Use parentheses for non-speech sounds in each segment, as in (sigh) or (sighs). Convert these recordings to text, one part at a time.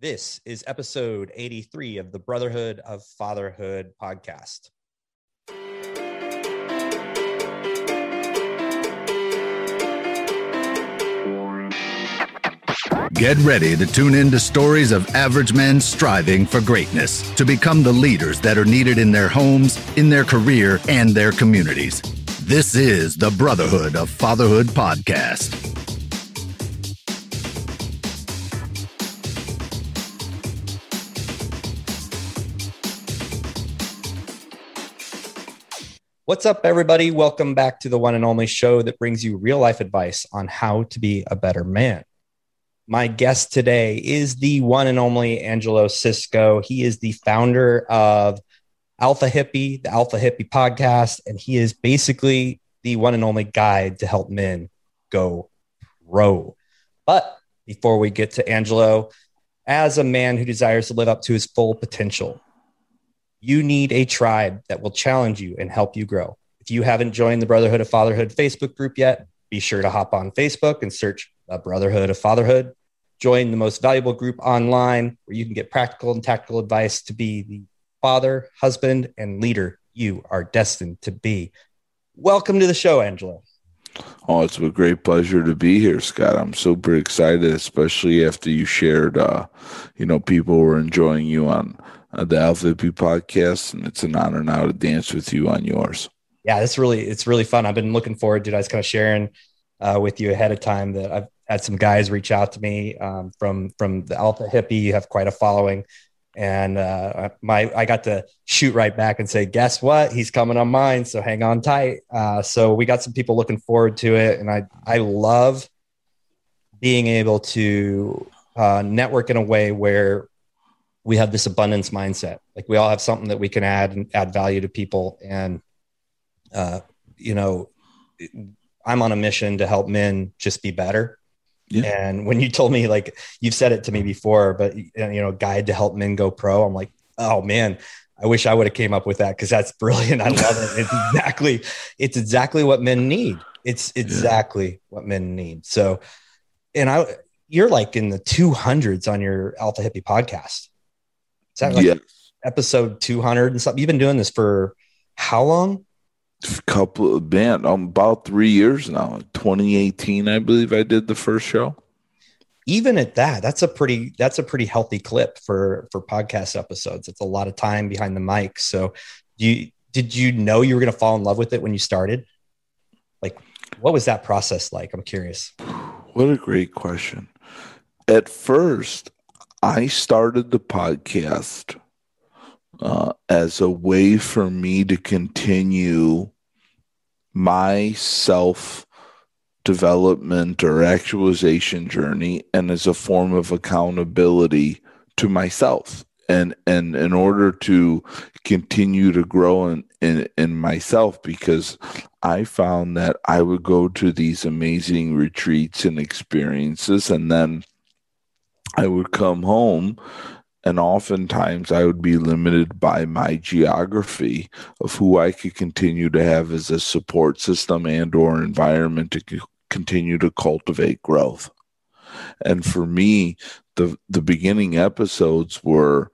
This is episode 83 of the Brotherhood of Fatherhood podcast. Get ready to tune in to stories of average men striving for greatness to become the leaders that are needed in their homes, in their career, and their communities. This is the Brotherhood of Fatherhood podcast. What's up, everybody? Welcome back to the one and only show that brings you real life advice on how to be a better man. My guest today is the one and only Angelo Cisco. He is the founder of Alpha Hippie, the Alpha Hippie podcast, and he is basically the one and only guide to help men go pro. But before we get to Angelo, as a man who desires to live up to his full potential, you need a tribe that will challenge you and help you grow. If you haven't joined the Brotherhood of Fatherhood Facebook group yet, be sure to hop on Facebook and search the Brotherhood of Fatherhood. Join the most valuable group online where you can get practical and tactical advice to be the father, husband, and leader you are destined to be. Welcome to the show, Angelo. Oh, it's a great pleasure to be here, Scott. I'm super excited, especially after you shared, uh, you know, people were enjoying you on the Alpha Hippie podcast, and it's an honor now to dance with you on yours. Yeah, it's really it's really fun. I've been looking forward to. I was kind of sharing uh, with you ahead of time that I've had some guys reach out to me um, from from the Alpha Hippie. You have quite a following, and uh, my I got to shoot right back and say, guess what? He's coming on mine, so hang on tight. Uh, so we got some people looking forward to it, and I I love being able to uh, network in a way where we have this abundance mindset. Like we all have something that we can add and add value to people. And, uh, you know, I'm on a mission to help men just be better. Yeah. And when you told me, like you've said it to me before, but you know, guide to help men go pro, I'm like, oh man, I wish I would have came up with that because that's brilliant. I love it. It's (laughs) exactly, it's exactly what men need. It's exactly yeah. what men need. So, and I, you're like in the 200s on your Alpha Hippie podcast. Is that like yeah. episode 200 and something? You've been doing this for how long? A couple of man, um, about three years now. 2018, I believe I did the first show. Even at that, that's a pretty that's a pretty healthy clip for for podcast episodes. It's a lot of time behind the mic. So, you did you know you were going to fall in love with it when you started? Like, what was that process like? I'm curious. What a great question. At first, I started the podcast uh, as a way for me to continue my self development or actualization journey and as a form of accountability to myself. And and in order to continue to grow in, in in myself because i found that i would go to these amazing retreats and experiences and then I would come home and oftentimes I would be limited by my geography of who I could continue to have as a support system and or environment to continue to cultivate growth. And for me, the the beginning episodes were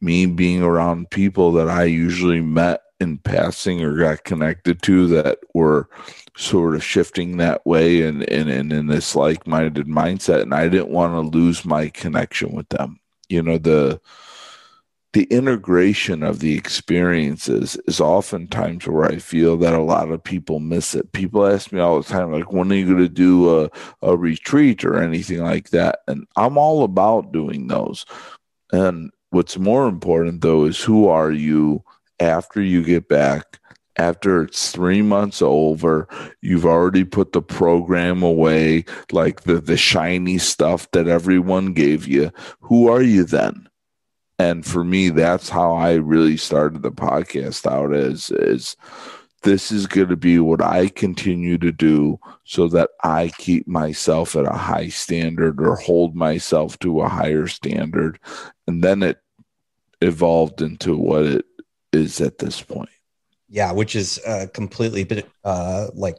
me being around people that I usually met in passing or got connected to that were sort of shifting that way and, and, and in this like-minded mindset and i didn't want to lose my connection with them you know the the integration of the experiences is oftentimes where I feel that a lot of people miss it. People ask me all the time, like, when are you going to do a, a retreat or anything like that? And I'm all about doing those. And what's more important, though, is who are you after you get back after it's three months over, you've already put the program away, like the, the shiny stuff that everyone gave you. Who are you then? And for me, that's how I really started the podcast out is, is this is going to be what I continue to do so that I keep myself at a high standard or hold myself to a higher standard. And then it evolved into what it is at this point yeah, which is a completely bit uh, like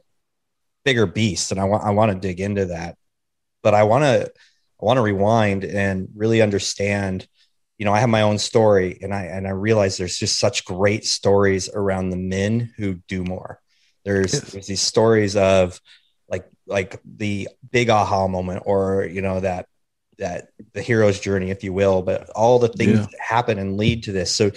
bigger beast, and I want I want to dig into that, but I want to I want to rewind and really understand. You know, I have my own story, and I and I realize there's just such great stories around the men who do more. There's yes. there's these stories of like like the big aha moment, or you know that that the hero's journey, if you will, but all the things yeah. that happen and lead to this. So,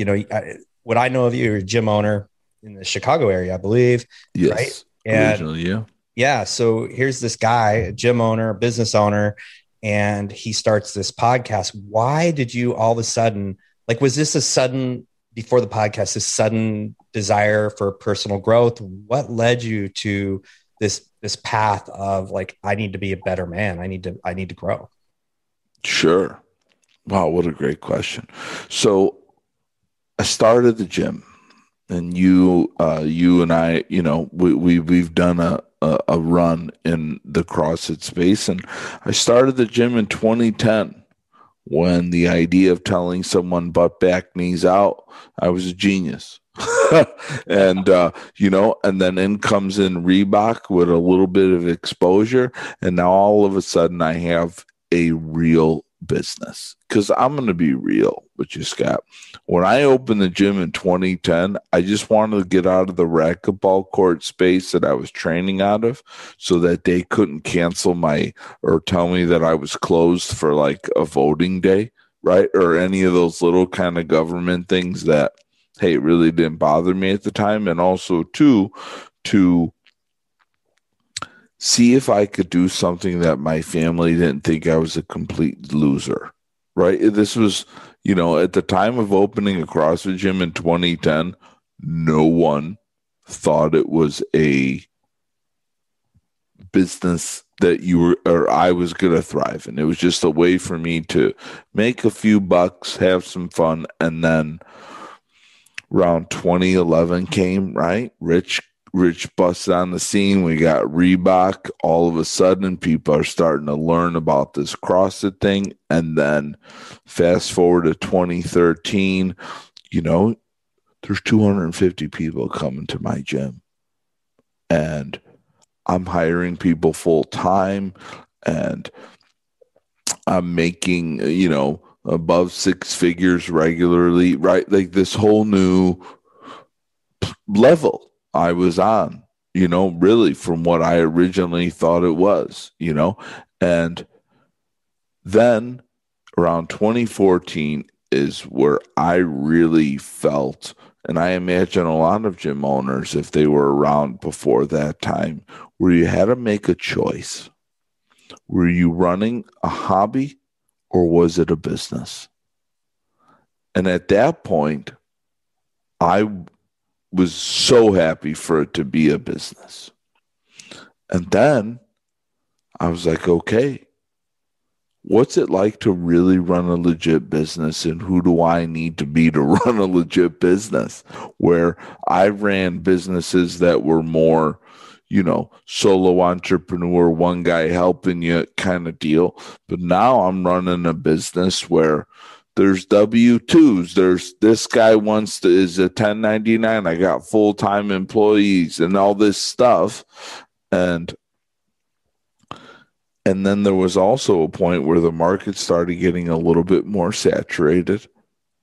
you know, I, what I know of you, you're a gym owner in the Chicago area, I believe. Yes. Right. And yeah. Yeah. So here's this guy, a gym owner, a business owner, and he starts this podcast. Why did you all of a sudden, like, was this a sudden, before the podcast, this sudden desire for personal growth? What led you to this this path of like i need to be a better man i need to i need to grow sure wow what a great question so i started the gym and you uh you and i you know we, we we've done a, a a run in the CrossFit space and i started the gym in 2010 when the idea of telling someone butt back knees out i was a genius. (laughs) And uh, you know, and then in comes in Reebok with a little bit of exposure, and now all of a sudden I have a real business. Because I'm going to be real with you, Scott. When I opened the gym in 2010, I just wanted to get out of the racquetball court space that I was training out of, so that they couldn't cancel my or tell me that I was closed for like a voting day, right, or any of those little kind of government things that hey, really didn't bother me at the time. And also, two, to see if I could do something that my family didn't think I was a complete loser, right? This was, you know, at the time of opening a CrossFit gym in 2010, no one thought it was a business that you were or I was going to thrive and It was just a way for me to make a few bucks, have some fun, and then around 2011 came, right? Rich Rich busted on the scene. We got Reebok. All of a sudden, people are starting to learn about this CrossFit thing. And then fast forward to 2013, you know, there's 250 people coming to my gym. And I'm hiring people full time and I'm making, you know, above six figures regularly, right? Like this whole new level I was on, you know, really from what I originally thought it was, you know. And then around 2014 is where I really felt, and I imagine a lot of gym owners, if they were around before that time, where you had to make a choice. Were you running a hobby or was it a business? And at that point, I was so happy for it to be a business. And then I was like, okay, what's it like to really run a legit business and who do I need to be to (laughs) run a legit business? Where I ran businesses that were more you know, solo entrepreneur, one guy helping you kind of deal. But now I'm running a business where there's W 2s. There's this guy wants to, is a 1099. I got full time employees and all this stuff. And, and then there was also a point where the market started getting a little bit more saturated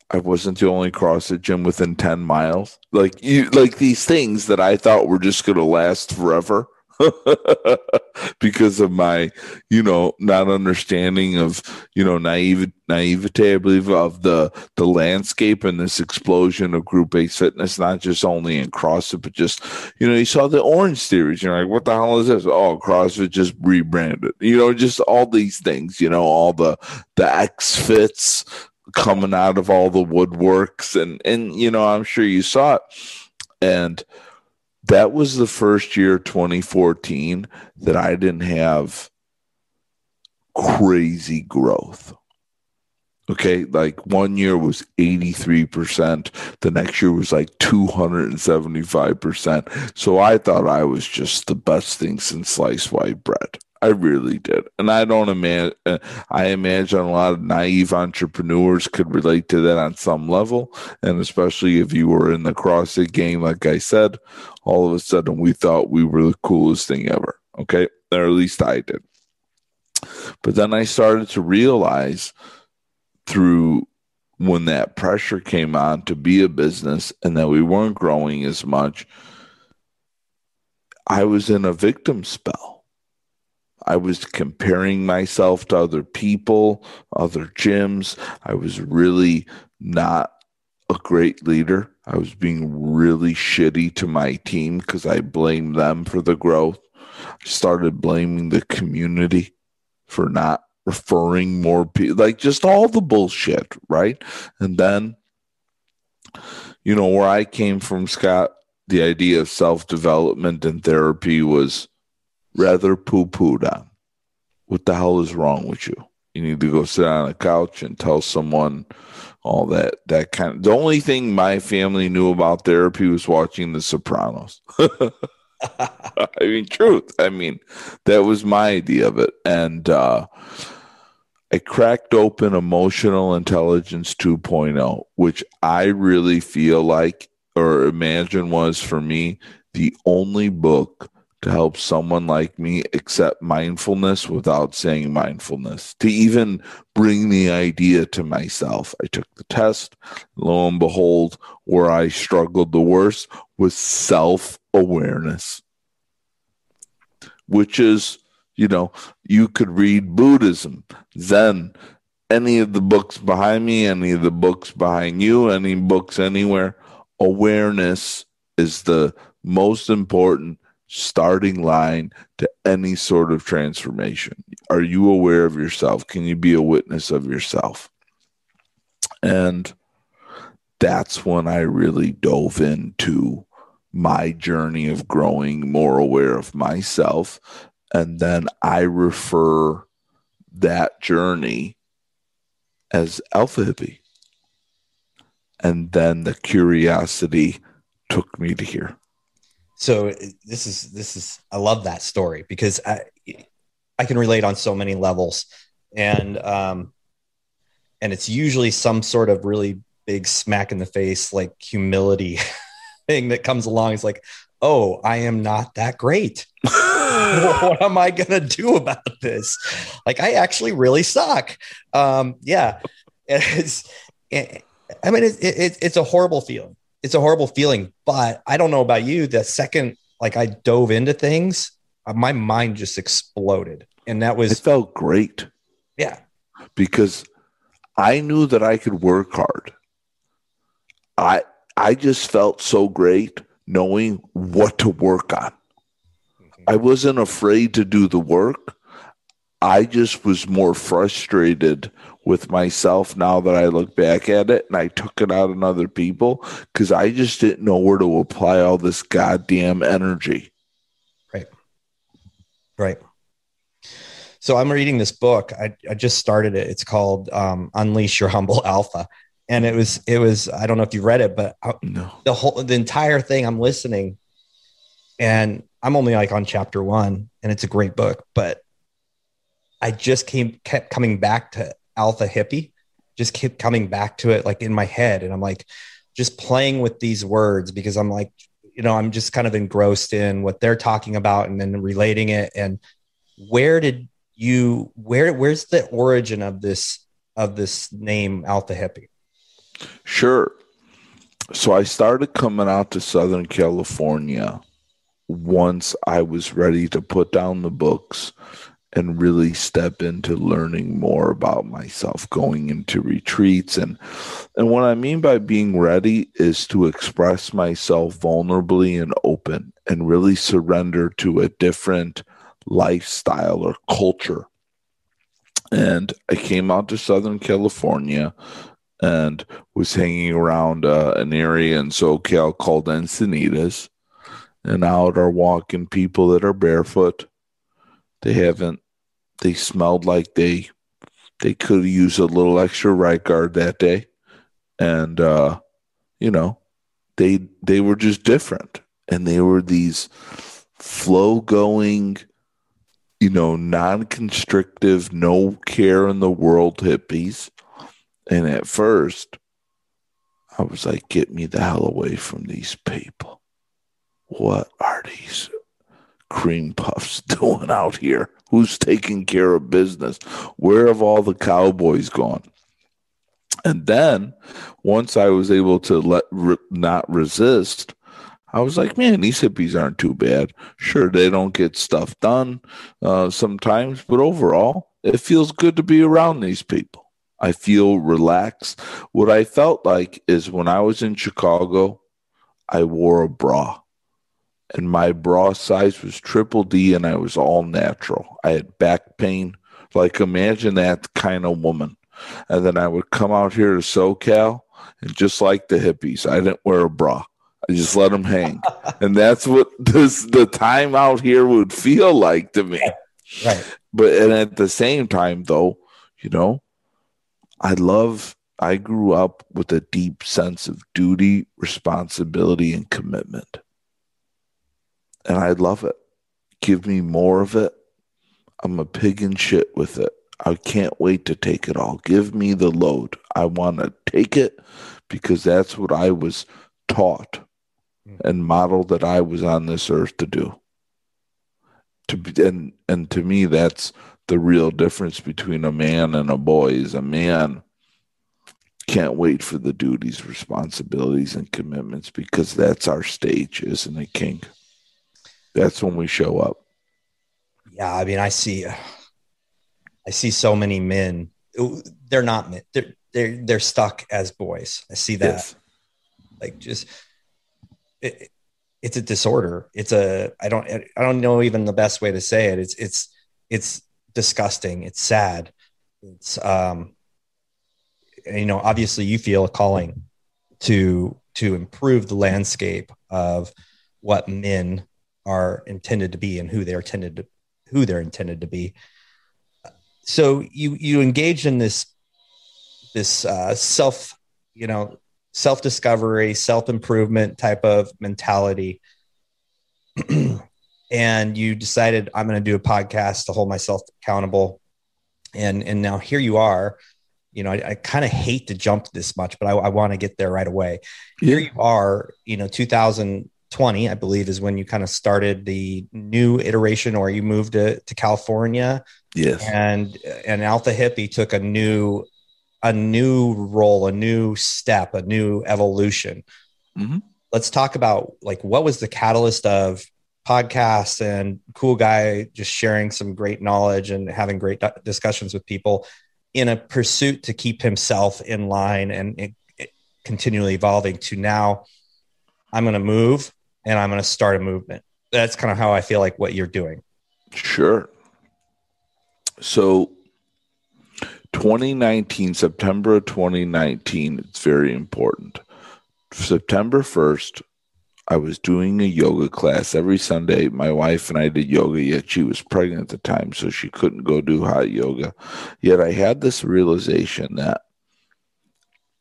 I wasn't the only CrossFit gym within 10 miles. Like you like these things that I thought were just going to last forever. (laughs) because of my, you know, not understanding of, you know, naive naivete, I believe, of the the landscape and this explosion of group based fitness, not just only in CrossFit, but just, you know, you saw the Orange Theories. You're like, what the hell is this? Oh, CrossFit just rebranded. You know, just all these things. You know, all the the X fits, coming out of all the woodworks and and you know i'm sure you saw it and that was the first year 2014 that i didn't have crazy growth. Okay like one year was 83% the next year was like 275% so i thought i was just the best thing since sliced white bread I really did. And I don't imagine, uh, I imagine a lot of naive entrepreneurs could relate to that on some level. And especially if you were in the CrossFit game, like I said, all of a sudden we thought we were the coolest thing ever. Okay. Or at least I did. But then I started to realize through when that pressure came on to be a business and that we weren't growing as much, I was in a victim spell. I was comparing myself to other people, other gyms. I was really not a great leader. I was being really shitty to my team because I blamed them for the growth. I started blaming the community for not referring more people, like just all the bullshit, right? And then, you know, where I came from, Scott, the idea of self development and therapy was rather poo pooed on. What the hell is wrong with you? You need to go sit on a couch and tell someone all that that kind of the only thing my family knew about therapy was watching the sopranos (laughs) i mean truth i mean that was my idea of it and uh I cracked open Emotional Intelligence 2.0, which I really feel like or imagine was for me the only book to help someone like me accept mindfulness without saying mindfulness, to even bring the idea to myself. I took the test. Lo and behold, where I struggled the worst was self awareness, which is you know, you could read Buddhism, Zen, any of the books behind me, any of the books behind you, any books anywhere. Awareness is the most important starting line to any sort of transformation. Are you aware of yourself? Can you be a witness of yourself? And that's when I really dove into my journey of growing more aware of myself and then I refer that journey as Alpha Hippie. And then the curiosity took me to here. So this is this is I love that story because I I can relate on so many levels, and um, and it's usually some sort of really big smack in the face like humility (laughs) thing that comes along. It's like, oh, I am not that great. (laughs) what am I going to do about this? Like, I actually really suck. Um, yeah. (laughs) It's, it, I mean, it, it, it's a horrible feeling. It's a horrible feeling, but I don't know about you. The second, like, I dove into things, uh, my mind just exploded. And that was, it felt great. Yeah. Because I knew that I could work hard. I, I just felt so great knowing what to work on. I wasn't afraid to do the work. I just was more frustrated with myself now that I look back at it and I took it out on other people because I just didn't know where to apply all this goddamn energy. Right. Right. So I'm reading this book. I, I just started it. It's called um, Unleash Your Humble Alpha. And it was, it was, I don't know if you read it, but I, no. the whole, the entire thing I'm listening and I'm only like on chapter one, and it's a great book, but I just came kept coming back to Alpha Hippie, just kept coming back to it like in my head, and I'm like just playing with these words because I'm like, you know, I'm just kind of engrossed in what they're talking about and then relating it. And where did you where where's the origin of this of this name Alpha Hippie? Sure. So I started coming out to Southern California once I was ready to put down the books and really step into learning more about myself going into retreats and and what I mean by being ready is to express myself vulnerably and open and really surrender to a different lifestyle or culture and I came out to Southern California and was hanging around uh, an area in SoCal called Encinitas and out are walking people that are barefoot. They haven't. They smelled like they they could use a little extra right guard that day, and uh, you know, they they were just different, and they were these flow going, you know, non constrictive, no care in the world hippies. And at first, I was like, get me the hell away from these people. What are these cream puffs (laughs) doing out here? Who's taking care of business? Where have all the cowboys gone? And then once I was able to let re- not resist, I was like, man, these hippies aren't too bad. Sure, they don't get stuff done uh, sometimes, but overall, it feels good to be around these people. I feel relaxed. What I felt like is when I was in Chicago, I wore a bra. And my bra size was triple D and I was all natural. I had back pain. Like, imagine that kind of woman. And then I would come out here to SoCal and just like the hippies, I didn't wear a bra. I just let them hang. (laughs) and that's what this the time out here would feel like to me. (laughs) Right. But and at the same time though, you know, I love I grew up with a deep sense of duty, responsibility, and commitment. And I love it. Give me more of it. I'm a pig in shit with it. I can't wait to take it all. Give me the load. I want to take it because that's what I was taught and modeled that I was on this earth to do. To be, and and to me, that's the real difference between a man and a boy. Is a man can't wait for the duties, responsibilities, and commitments because that's our stage, isn't it, King? That's when we show up. Yeah, I mean, I see, I see so many men. They're not men. They're they're they're stuck as boys. I see that. Yes. Like just, it, it's a disorder. It's a I don't I don't know even the best way to say it. It's it's it's disgusting. It's sad. It's um you know, obviously you feel a calling to to improve the landscape of what men are intended to be and who they're intended to who they're intended to be. So you you engage in this this uh, self you know self discovery self improvement type of mentality, (clears throat) and you decided I'm going to do a podcast to hold myself accountable, and and now here you are you know, I, I kind of hate to jump this much, but I, I want to get there right away. Yeah. Here you are, you know, 2020, I believe, is when you kind of started the new iteration, or you moved to, to California. Yes, and and Alpha Hippie took a new a new role, a new step, a new evolution. Mm-hmm. Let's talk about like what was the catalyst of podcasts and cool guy just sharing some great knowledge and having great discussions with people in a pursuit to keep himself in line and it, it continually evolving to now I'm going to move and I'm going to start a movement. That's kind of how I feel like what you're doing. Sure. So 2019, September of 2019, it's very important. September 1st, I was doing a yoga class every Sunday. My wife and I did yoga, yet she was pregnant at the time, so she couldn't go do hot yoga. Yet I had this realization that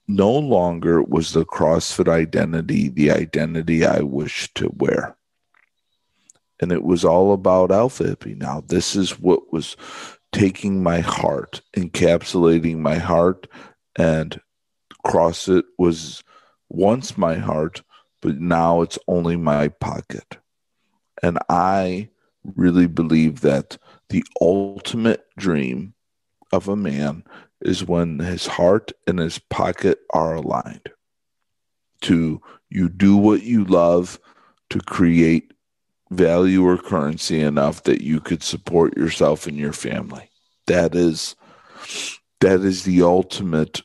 no longer was the CrossFit identity the identity I wished to wear. And it was all about Alpha Hippie. Now, this is what was taking my heart, encapsulating my heart, and CrossFit was once my heart but now it's only my pocket. And I really believe that the ultimate dream of a man is when his heart and his pocket are aligned. To you do what you love to create value or currency enough that you could support yourself and your family. That is that is the ultimate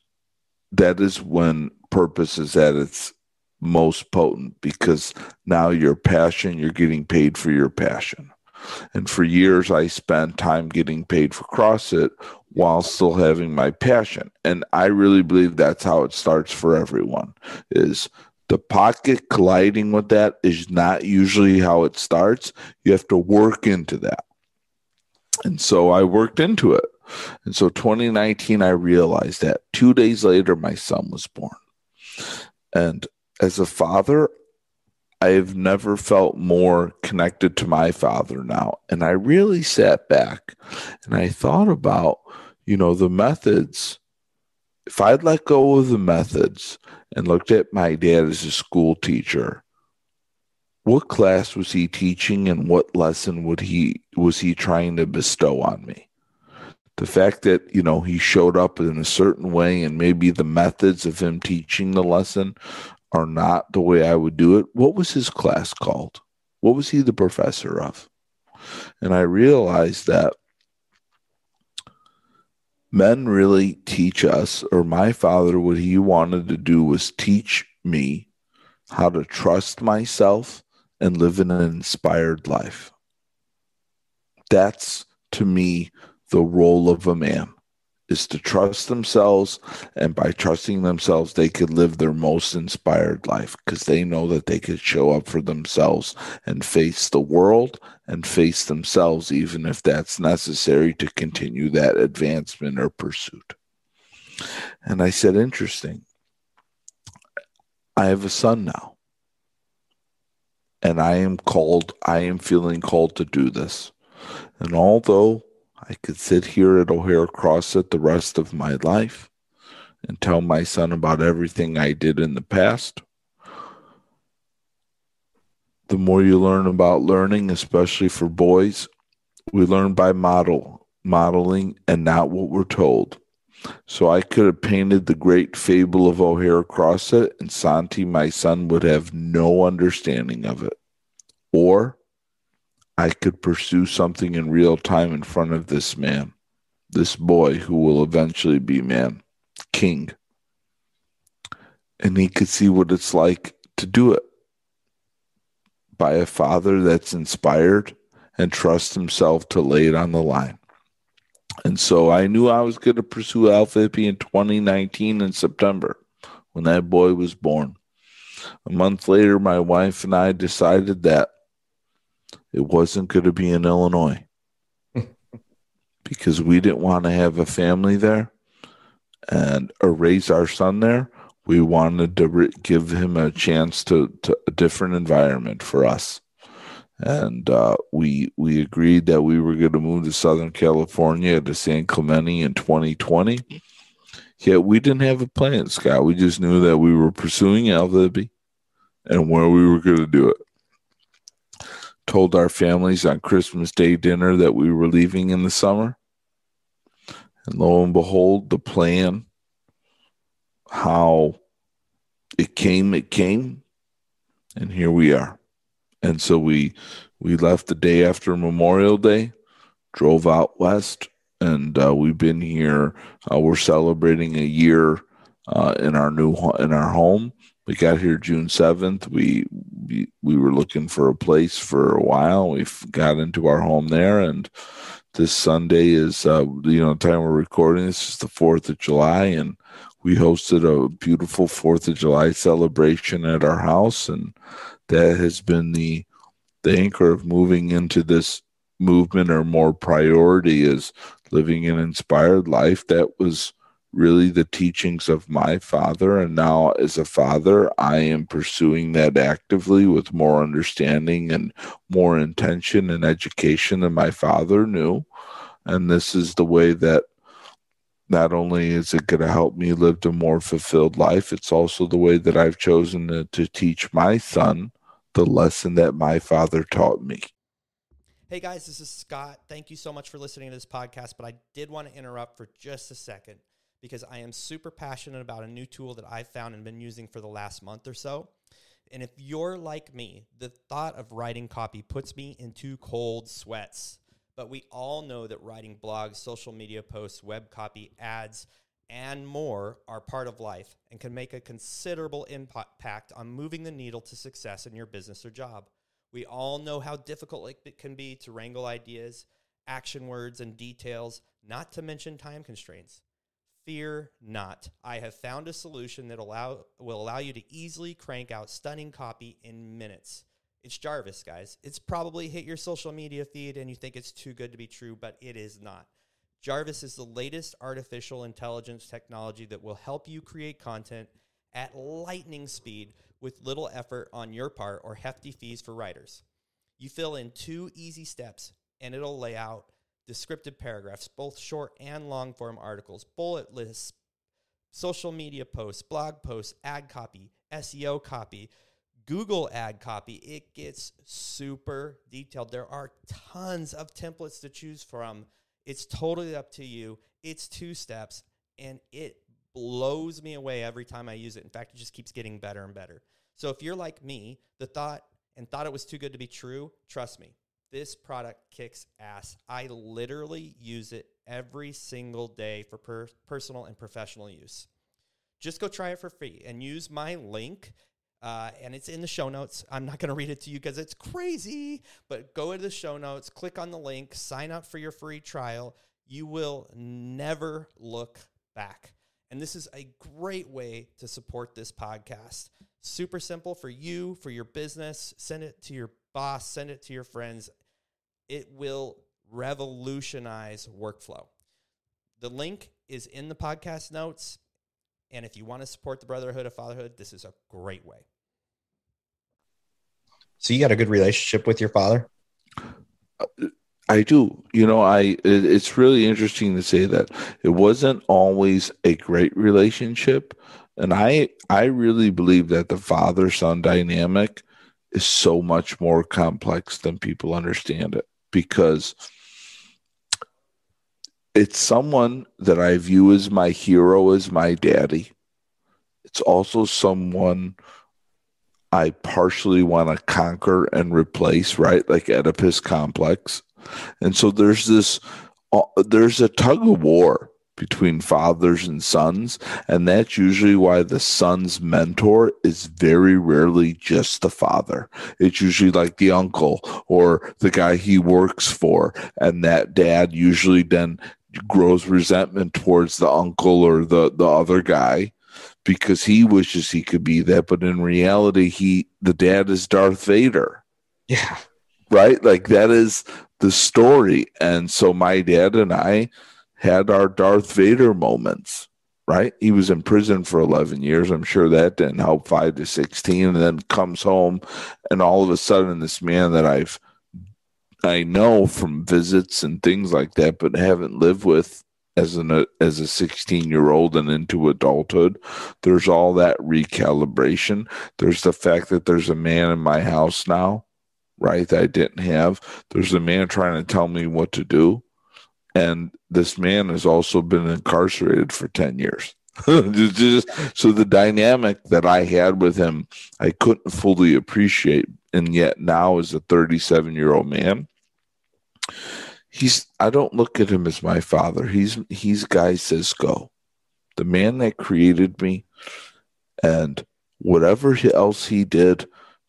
that is when purpose is at its most potent because now your passion, you're getting paid for your passion. And for years, I spent time getting paid for CrossFit while still having my passion. And I really believe that's how it starts for everyone is the pocket colliding with that is not usually how it starts. You have to work into that. And so I worked into it. And so 2019, I realized that two days later, my son was born. And as a father, I've never felt more connected to my father now. And I really sat back and I thought about, you know, the methods. If I'd let go of the methods and looked at my dad as a school teacher, what class was he teaching and what lesson would he was he trying to bestow on me? The fact that, you know, he showed up in a certain way and maybe the methods of him teaching the lesson are not the way I would do it. What was his class called? What was he the professor of? And I realized that men really teach us, or my father, what he wanted to do was teach me how to trust myself and live in an inspired life. That's to me the role of a man is to trust themselves and by trusting themselves they could live their most inspired life because they know that they could show up for themselves and face the world and face themselves even if that's necessary to continue that advancement or pursuit. And i said interesting. I have a son now and i am called i am feeling called to do this. And although I could sit here at O'Hare CrossFit the rest of my life and tell my son about everything I did in the past. The more you learn about learning, especially for boys, we learn by model, modeling, and not what we're told. So I could have painted the great fable of O'Hare CrossFit, and Santi, my son, would have no understanding of it. Or I could pursue something in real time in front of this man, this boy who will eventually be man, king. And he could see what it's like to do it by a father that's inspired and trusts himself to lay it on the line. And so I knew I was going to pursue Alpha Hippie in 2019 in September when that boy was born. A month later, my wife and I decided that it wasn't going to be in Illinois (laughs) because we didn't want to have a family there and or raise our son there. We wanted to give him a chance to, to a different environment for us, and uh, we we agreed that we were going to move to Southern California to San Clemente in 2020. Yet we didn't have a plan, Scott. We just knew that we were pursuing Alpha Hippie and where we were going to do it told our families on Christmas Day dinner that we were leaving in the summer. And lo and behold, the plan, how it came, it came, and here we are. And so we we left the day after Memorial Day, drove out west, and uh, we've been here. Uh, we're celebrating a year uh, in our new in our home, we got here June 7th. We, we, we were looking for a place for a while. We got into our home there, and this Sunday is uh, you know the time we're recording. This is the Fourth of July, and we hosted a beautiful Fourth of July celebration at our house, and that has been the the anchor of moving into this movement or more priority is living an inspired life. That was really the teachings of my father. And now, as a father, I am pursuing that actively with more understanding and more intention and education than my father knew. And this is the way that not only is it going to help me live a more fulfilled life, it's also the way that I've chosen to, to teach my son the lesson that my father taught me. Hey guys, this is Scott. Thank you so much for listening to this podcast, but I did want to interrupt for just a second because I am super passionate about a new tool that I've found and been using for the last month or so. And if you're like me, the thought of writing copy puts me into cold sweats. But we all know that writing blogs, social media posts, web copy, ads, and more are part of life and can make a considerable impact on moving the needle to success in your business or job. We all know how difficult it can be to wrangle ideas, action words, and details, not to mention time constraints. Fear not. I have found a solution that allow, will allow you to easily crank out stunning copy in minutes. It's Jarvis, guys. It's probably hit your social media feed and you think it's too good to be true, but it is not. Jarvis is the latest artificial intelligence technology that will help you create content at lightning speed with little effort on your part or hefty fees for writers. You fill in two easy steps and it'll lay out descriptive paragraphs, both short and long form articles, bullet lists, social media posts, blog posts, ad copy, SEO copy, Google ad copy, it gets super detailed. There are tons of templates to choose from. It's totally up to you. It's two steps and it blows me away every time I use it. In fact, it just keeps getting better and better. So if you're like me, the thought and thought it was too good to be true, trust me, this product kicks ass. I literally use it every single day for per- personal and professional use. Just go try it for free and use my link. Uh, and it's in the show notes. I'm not going to read it to you because it's crazy, but go to the show notes, click on the link, sign up for your free trial. You will never look back. And this is a great way to support this podcast. Super simple for you, for your business. Send it to your boss, send it to your friends. It will revolutionize workflow. The link is in the podcast notes. And if you want to support the Brotherhood of Fatherhood, this is a great way. So you got a good relationship with your father? I do. You know, I it, it's really interesting to say that it wasn't always a great relationship, and I I really believe that the father son dynamic is so much more complex than people understand it because it's someone that I view as my hero as my daddy. It's also someone I partially want to conquer and replace, right? Like Oedipus complex. And so there's this uh, there's a tug of war between fathers and sons and that's usually why the son's mentor is very rarely just the father. It's usually like the uncle or the guy he works for and that dad usually then grows resentment towards the uncle or the the other guy because he wishes he could be that but in reality he the dad is Darth Vader. Yeah. right? Like that is the story. And so my dad and I had our Darth Vader moments right he was in prison for 11 years i'm sure that didn't help 5 to 16 and then comes home and all of a sudden this man that I've I know from visits and things like that, but haven't lived with as an as a 16 year old and into adulthood. There's all that recalibration. There's the fact that there's a man in my house now, right? That I didn't have. There's a man trying to tell me what to do, and this man has also been incarcerated for 10 years. (laughs) Just, so the dynamic that I had with him, I couldn't fully appreciate, and yet now as a 37 year old man, he's I don't look at him as my father. He's he's Guy Cisco, the man that created me, and whatever else he did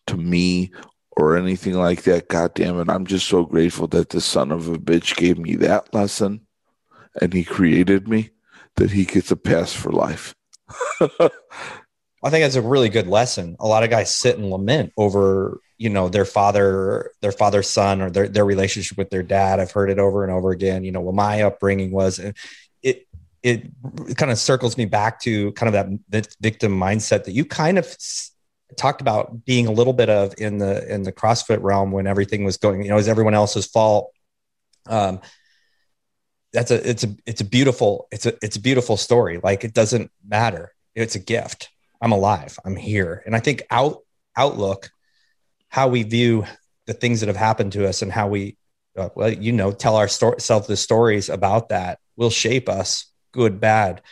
to me or anything like that. God damn it! I'm just so grateful that the son of a bitch gave me that lesson, and he created me that he gets a pass for life. (laughs) I think that's a really good lesson. A lot of guys sit and lament over, you know, their father, their father's son, or their their relationship with their dad. I've heard it over and over again. You know, well, my upbringing was it. It kind of circles me back to kind of that victim mindset that you kind of talked about being a little bit of in the in the CrossFit realm when everything was going. You know, is everyone else's fault. Um, that's a it's a it's a beautiful it's a it's a beautiful story. Like it doesn't matter. It's a gift I'm alive. I'm here. And I think out outlook, how we view the things that have happened to us and how we, uh, well, you know, tell ourselves the stories about that will shape us, good, bad.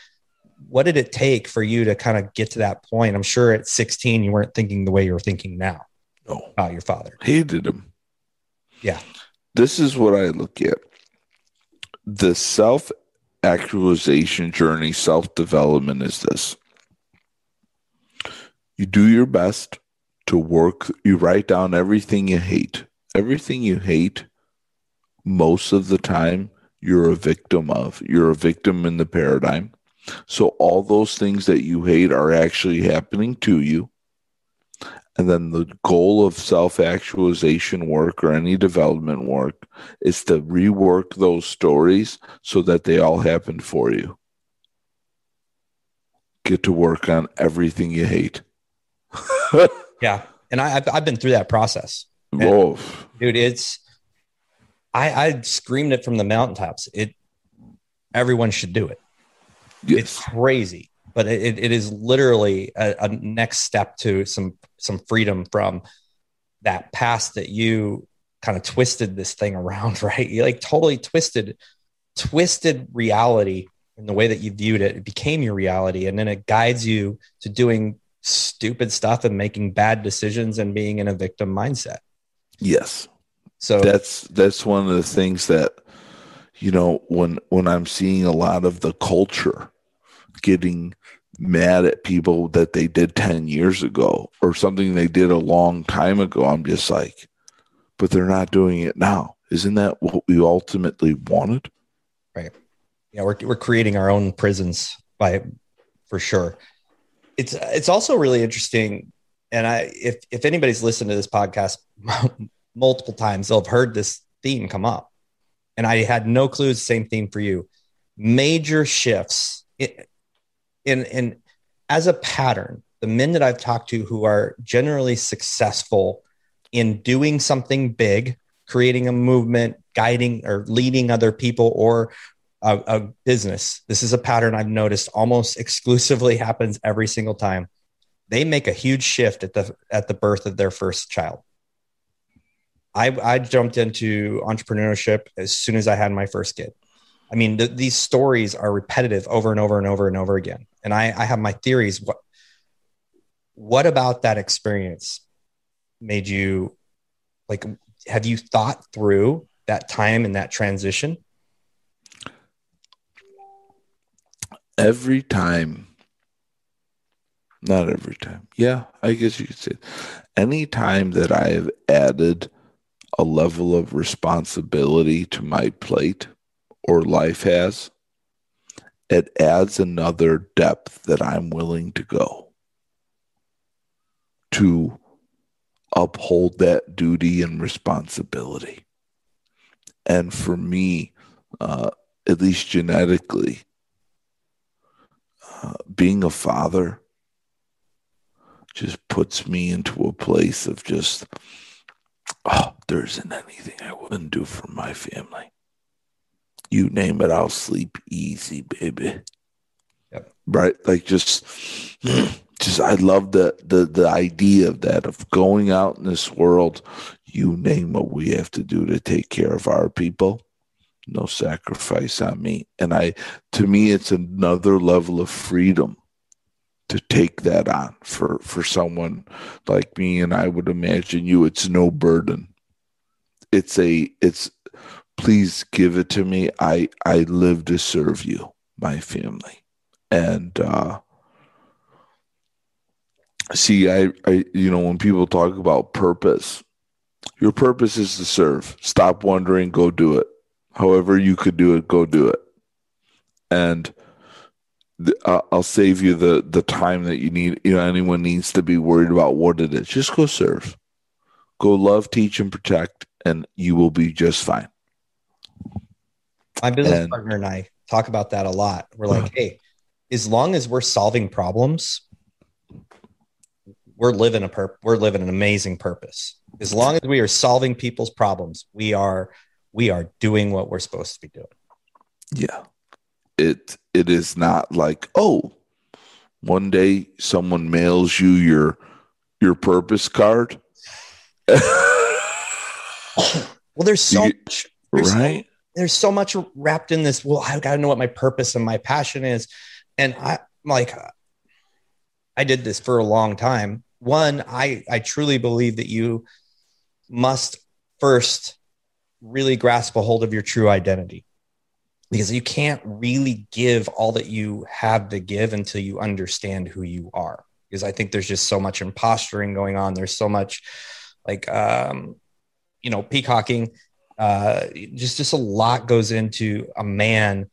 What did it take for you to kind of get to that point? I'm sure at 16 you weren't thinking the way you're thinking now. No, about your father. Hated him. Yeah. This is what I look at. The self actualization journey, self development is this you do your best to work you write down everything you hate everything you hate most of the time you're a victim of you're a victim in the paradigm so all those things that you hate are actually happening to you and then the goal of self actualization work or any development work is to rework those stories so that they all happen for you. Get to work on everything you hate. (laughs) yeah. And I, have I've been through that process. Whoa. dude, it's, I, I screamed it from the mountaintops. It, everyone should do it. It's crazy. but it, it is literally a, a next step to some some freedom from that past that you kind of twisted this thing around, (laughs) right? You like totally twisted, twisted reality in the way that you viewed it. It became your reality. And then it guides you to doing stupid stuff and making bad decisions and being in a victim mindset. Yes. So that's that's one of the things that you know when when I'm seeing a lot of the culture getting mad at people that they did 10 years ago or something they did a long time ago. I'm just like but they're not doing it now. Isn't that what we ultimately wanted? Right. Yeah we're we're creating our own prisons by for sure. It's it's also really interesting and I if if anybody's listened to this podcast (laughs) multiple times they'll have heard this theme come up. And I had no clue the same theme for you. Major shifts in in as a pattern, the men that I've talked to who are generally successful in doing something big, creating a movement, guiding or leading other people or a, a, business. This is a pattern I've noticed almost (laughs) exclusively happens every single time. They make a huge shift at the at the birth of their first child. I, I jumped into entrepreneurship as soon as I had my first kid. I mean, the, these stories are repetitive over and over and over and over again. And I, I have my theories. What, what about that experience made you like, have you thought through that time and that transition? Every time, not every time. Yeah, I guess you could say any time that I have added a level of responsibility to my plate or life has, it adds another depth that I'm willing to go to uphold that duty and responsibility. And for me, uh, at least genetically, uh, being a father just puts me into a place of just, oh, there isn't anything I wouldn't do for my family you name it, I'll sleep easy, baby. Yep. Right? Like just (sighs) just I love the the the idea of that of going out in this world, you name what we have to do to take care of our people. No sacrifice on me. And I to me it's another level of freedom to take that on for for someone like me and I would imagine you it's no burden. It's a it's please give it to me. I I live to serve you, my family, and uh, see, I I you know when people talk about purpose, your purpose is to serve. Stop wondering, go do it. However you could do it, go do it, and. I'll save you the the time that you need. You know, anyone needs to be worried about what it is. Just go serve, go love, teach, and protect, and you will be just fine. My business and, partner and I talk about that a lot. We're like, hey, as long as we're solving problems, we're living a perp- we're living an amazing purpose. As long as we are solving people's problems, we are we are doing what we're supposed to be doing. Yeah. It it is not like, oh, one day someone mails you your your purpose card. (laughs) well, there's so you, much there's right there's so much wrapped in this. Well, I've got to know what my purpose and my passion is. And I, am like, I did this for a long time. One, I, I truly believe that you must first really grasp a hold of your true identity because you can't really give all that you have to give until you understand who you are. Because I think there's just so much imposturing going on. There's so much like, um, you know, peacocking uh, just just a lot goes into a man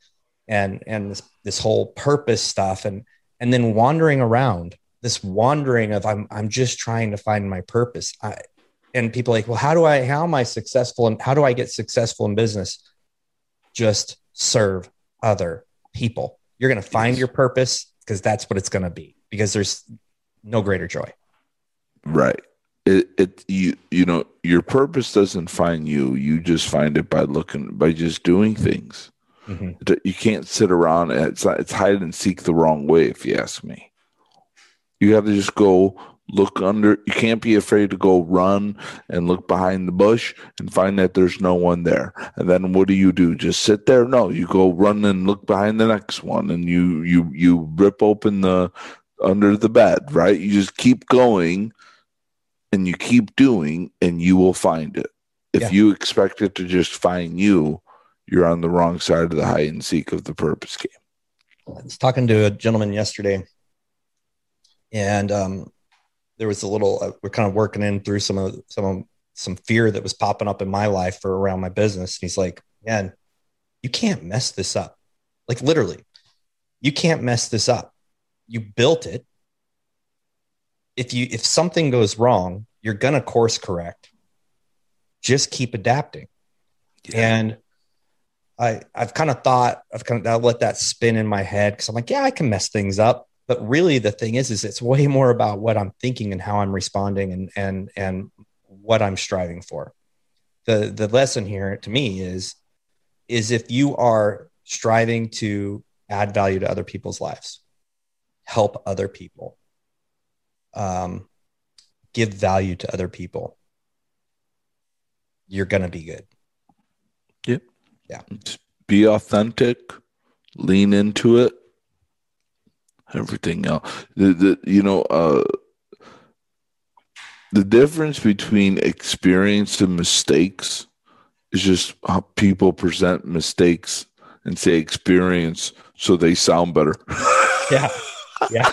and and this, this whole purpose stuff and and then wandering around this wandering of I'm I'm just trying to find my purpose. I, and people like, well, how do I how am I successful and how do I get successful in business? Just serve other people. You're going to find yes. your purpose because that's what it's going to be because there's no greater joy. Right it, it you you know your purpose doesn't find you you just find it by looking by just doing things Mm-hmm. You can't sit around. It's it's hide and seek the wrong way, if you ask me. You got to just go look under. You can't be afraid to go run and look behind the bush and find that there's no one there. And then what do you do? Just sit there? No, you go run and look behind the next one, and you you you rip open the under the bed. Right? You just keep going, and you keep doing, and you will find it. If yeah. you expect it to just find you, you're on the wrong side of the hide and seek of the purpose game. I was talking to a gentleman yesterday and um, there was a little uh, we're kind of working in through some of some of some fear that was popping up in my life for around my business and he's like man you can't mess this up like literally you can't mess this up you built it if you if something goes wrong you're to course correct. Just keep adapting. Yeah. and i i've kind of thought i've kind of I've let that spin in my head because i'm like yeah i can mess things up. But really the thing is is it's way more about what i'm thinking and how i'm responding and and and what i'm striving for. The the lesson here to me is is if you are striving to add value to other people's lives help other people um, give value to other people you're gonna be good yep yeah be authentic lean into it everything else. The, the you know uh, the difference between experience and mistakes is just how people present mistakes and say experience so they sound better. (laughs) yeah. Yeah.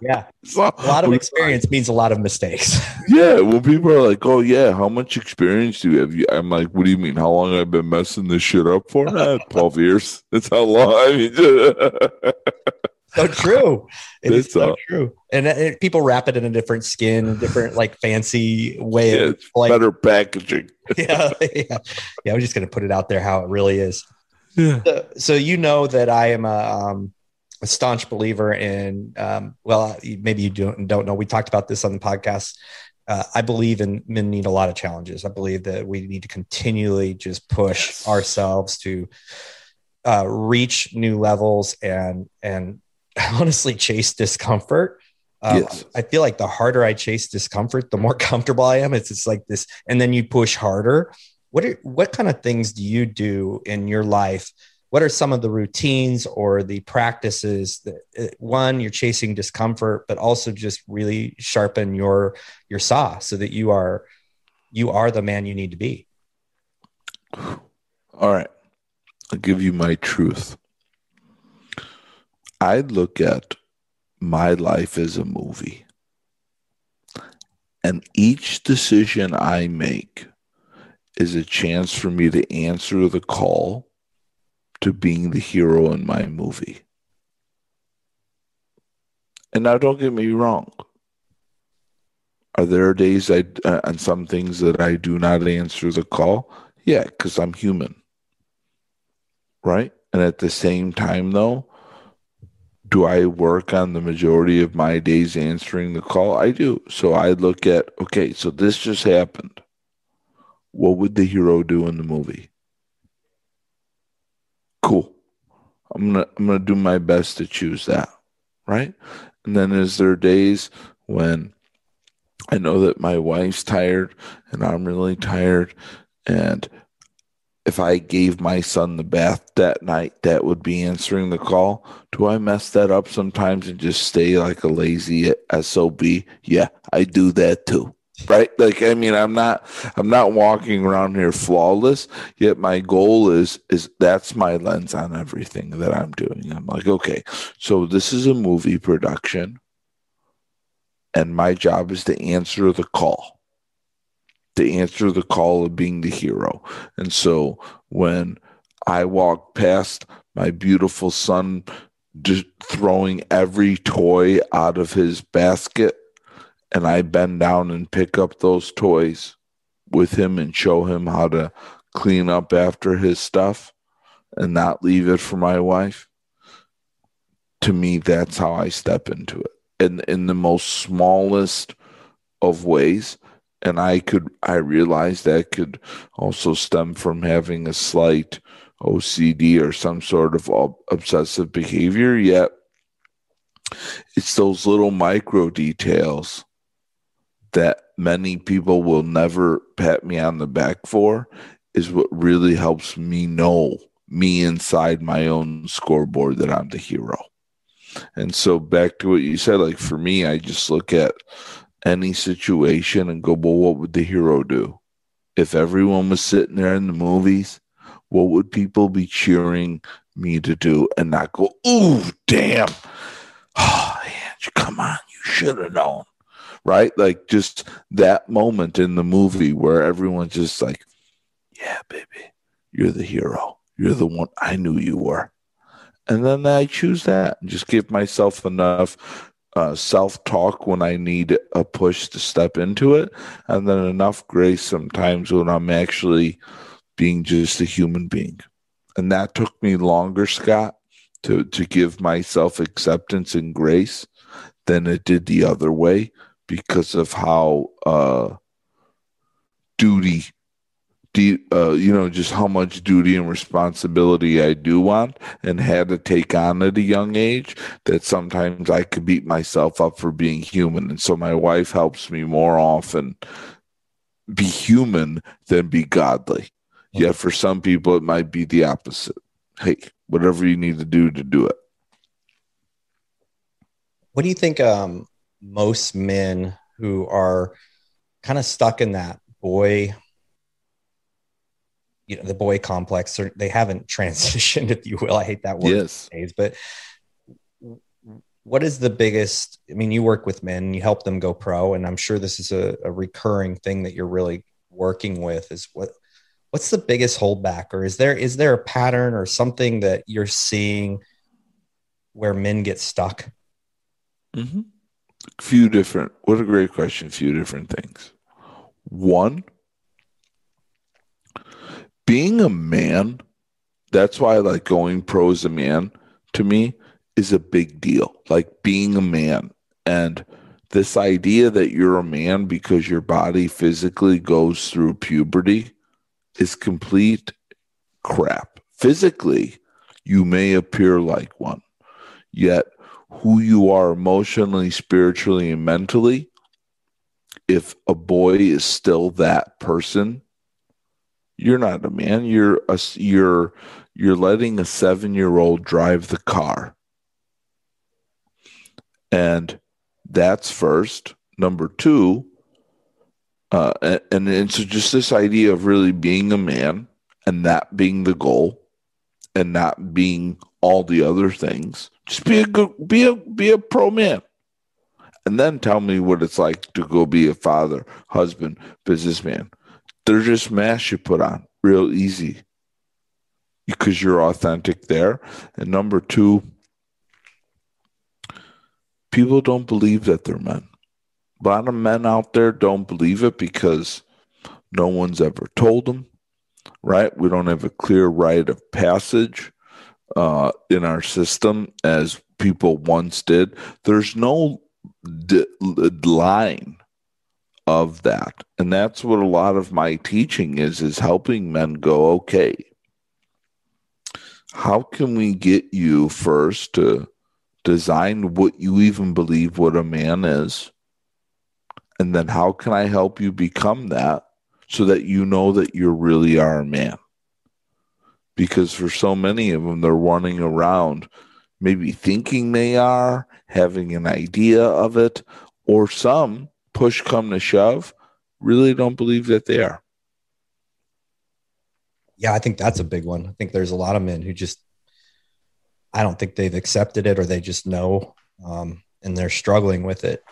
Yeah. (laughs) So, a lot of experience means a lot of mistakes. (laughs) yeah. Well, people are like, oh, yeah, how much experience do you have? I'm like, what do you mean? How long have I've been messing this shit up for? (laughs) Eh, 12 years. That's how long. I mean, so true. It it's is so true. And, and, people wrap it in a different skin, different like fancy way. Yeah, of, like, better packaging. yeah, yeah, yeah. I'm just gonna put it out there how it really is. Yeah. So, so you know that I am a, um, a staunch believer in. Um, well, maybe you don't don't know. We talked about this on the podcast. Uh, I believe in men need a lot of challenges. I believe that we need to continually just push yes. ourselves to uh, reach new levels and and (laughs) honestly chase discomfort. Um, yes. I feel like the harder I chase discomfort, the more (laughs) comfortable I am. It's just like this, and then you push harder. What are what kind of things do you do in your life? What are some of the routines or the practices that uh, one you're chasing discomfort, but also just really sharpen your your saw so that you are you are the man you need to be. All right, I'll give you my truth. I look at my life as a movie. And each decision I make is a chance for me to answer the call to being the hero in my movie. And now, don't get me wrong. Are there days I uh, and some things that I do not answer the call? Yeah, because I'm human, right? And at the same time, though, do I work on the majority of my days answering the call? I do. So I look at, okay, so this just happened. What would the hero do in the movie? Cool. I'm gonna I'm gonna do my best to choose that. Right? And then is there days when I know that my wife's tired and I'm really tired and if I gave my son the bath that night, that would be answering the call. Do I mess that up sometimes and just stay like a lazy SOB? Yeah, I do that too. Right? Like I mean, I'm not I'm not walking around here flawless, yet my goal is is that's my lens on everything that I'm doing. I'm like, okay, so this is a movie production and my job is to answer the call to answer the call of being the hero. And so when I walk past my beautiful son just throwing every toy out of his basket and I bend down and pick up those toys with him and show him how to clean up after his stuff and not leave it for my wife. To me, that's how I step into it. And in the most smallest of ways, and I could I realized that could also stem from having a slight OCD or some sort of obsessive behavior, yet it's those little micro details that many people will never pat me on the back for is what really helps me know me inside my own scoreboard that I'm the hero. And so back to what you said, like for me, I just look at any situation and go, well, what would the hero do? If everyone was sitting there in the movies, what would people be cheering me to do and not go, ooh, damn. (sighs) Oh, Ange, come on, you should have known. Right? Like just that moment in the movie where everyone's just like, yeah, baby, you're the hero. You're the one I knew you were. And then I choose that and just give myself enough uh, self talk when I need a push to step into it, and then enough grace sometimes when I'm actually being just a human being. And that took me longer, Scott, to, to give myself acceptance and grace than it did the other way because of how uh, duty uh, you know, just how much duty and responsibility I do want and had to take on at a young age that sometimes I could beat myself up for being human. And so my wife helps me more often be human than be godly. Mm-hmm. Yet for some people, it might be the opposite. Hey, whatever you need to do to do it. What do you think um, most men who are kind of stuck in that boy you know the boy complex or they haven't (laughs) transitioned if you will. I hate that word yes. days, but what is the biggest i mean you work with men you help them go pro and i'm sure this is a, a recurring thing that you're really working with is what what's the biggest holdback? Or is there is there a pattern or something that you're seeing where men get stuck? Mm-hmm. Few different what a great question few different things one being a man, that's why like going pro as a man to me is a big deal. Like being a man and this idea that you're a man because your body physically goes through puberty is complete crap. Physically, you may appear like one, yet who you are emotionally, spiritually, and mentally, if a boy is still that person, you're not a man. You're a you're you're letting a seven year old drive the car, and that's first. Number two, uh, and, and so just this idea of really being a man and that being the goal, and not being all the other things. Just be a good, be a be a pro man and then tell me what it's like to go be a father, husband, businessman. They're just masks you put on real easy because you're authentic there. And number two, people don't believe that they're men. A lot of men out there don't believe it because no one's ever told them, right? We don't have a clear rite of passage uh, in our system as people once did. There's no d- line of that and that's what a lot of my teaching is is helping men go okay how can we get you first to design what you even believe what a man is and then how can i help you become that so that you know that you really are a man because for so many of them they're running around maybe thinking they are having an idea of it or some push come to shove, really don't believe that they are. Yeah, I think that's a big one. I think there's a lot of men who just, I don't think they've accepted it or they just know um, and they're struggling with it.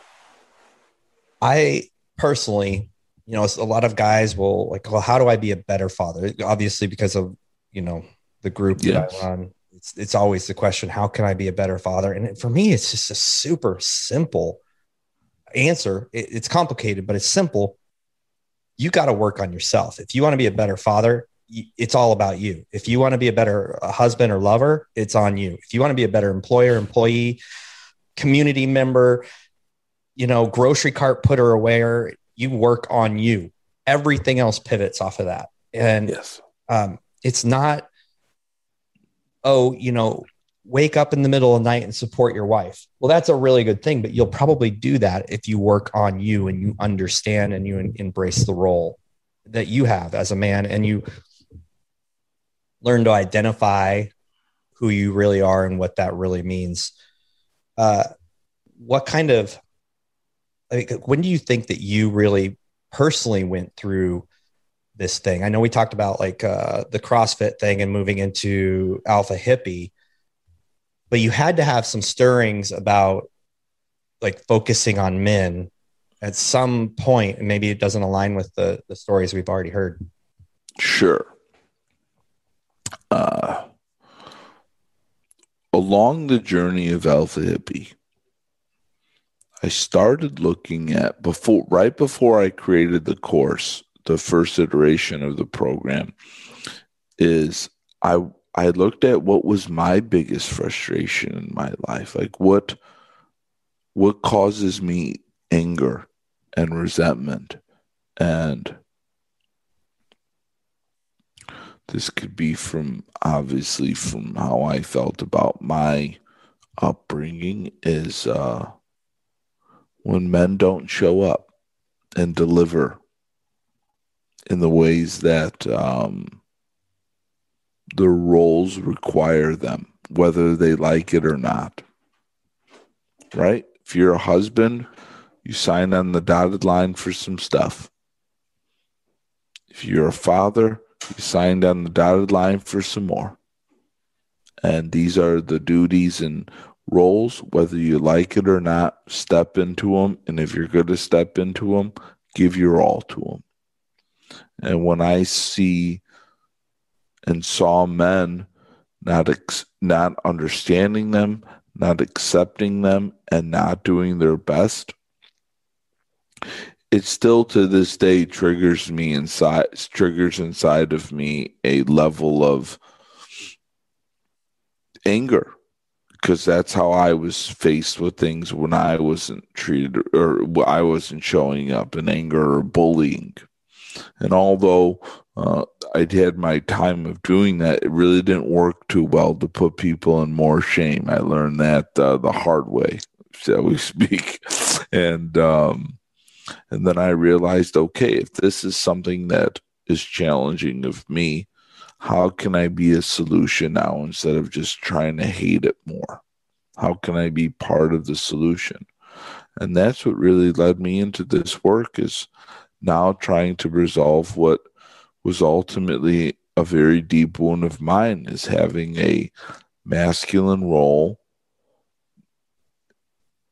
I personally, you know, a lot of guys will like, well, how do I be a better father? Obviously, because of, you know, the group yes. that I run, it's, it's always the question, how can I be a better father? And for me, it's just a super simple answer. It, it's complicated, but it's simple. You got to work on yourself. If you want to be a better father, it's all about you. If you want to be a better husband or lover, it's on you. If you want to be a better employer, employee, community member, you know, grocery cart putter aware, you work on you. Everything else pivots off of that. And yes. um, it's not oh, you know, wake up in the middle of the night and support your wife. Well, that's a really good thing, but you'll probably do that if you work on you and you understand and you embrace the role that you have as a man and you learn to identify who you really are and what that really means. Uh, what kind of, like, when do you think that you really personally went through this thing? I know we talked about like uh, the CrossFit thing and moving into Alpha Hippie but you had to have some stirrings about like focusing on men at some point, and maybe it doesn't align with the the stories we've already heard. Sure. Uh, along the journey of Alpha Hippie, I started looking at before right before I created the course, the first iteration of the program is I I looked at what was my biggest frustration in my life. Like what what causes me anger and resentment and this could be from obviously from how I felt about my upbringing is uh, when men don't show up and deliver in the ways that um, the roles require them, whether they like it or not. Right? If you're a husband, you sign on the dotted line for some stuff. If you're a father, you sign on the dotted line for some more. And these are the duties and roles, whether you like it or not, step into them. And if you're going to step into them, give your all to them. And when I see and saw men not ex- not understanding them, not accepting them, and not doing their best, it still to this day triggers me inside triggers inside of me a level of anger because that's how I was faced with things when I wasn't treated or I wasn't showing up in anger or bullying. And although uh, I'd had my time of doing that. It really didn't work too well to put people in more shame. I learned that uh, the hard way, shall we (laughs) speak. and um, and then I realized, okay, if this is something that is challenging of me, how can I be a solution now instead of just trying to hate it more? How can I be part of the solution? And that's what really led me into this work is now trying to resolve what was ultimately a very deep wound of mine is having a masculine role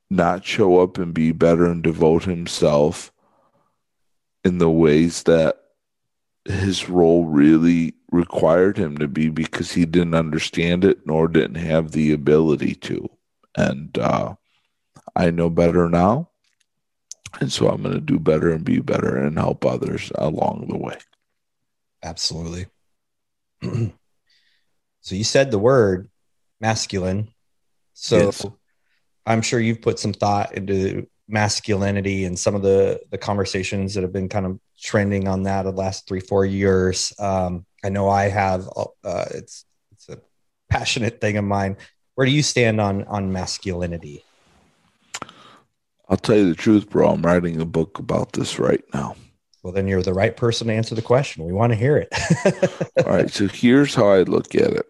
not show up and be better and devote himself in the ways that his role really required him to be because he didn't understand it nor didn't have the ability to. And uh, i know better now and so i'm going to do better and be better and help others along the way Absolutely. (clears throat) so you said the word masculine. So yes. I'm sure you've put some thought into masculinity and some of the the conversations that have been kind of trending on that the last three four years. Um, I know I have. Uh, it's it's a passionate thing of mine. Where do you stand on on masculinity? I'll tell you the truth, bro. I'm writing a book about this right now. Well, then you're the right person to answer the question. We want to hear it. (laughs) All right. So here's how I look at it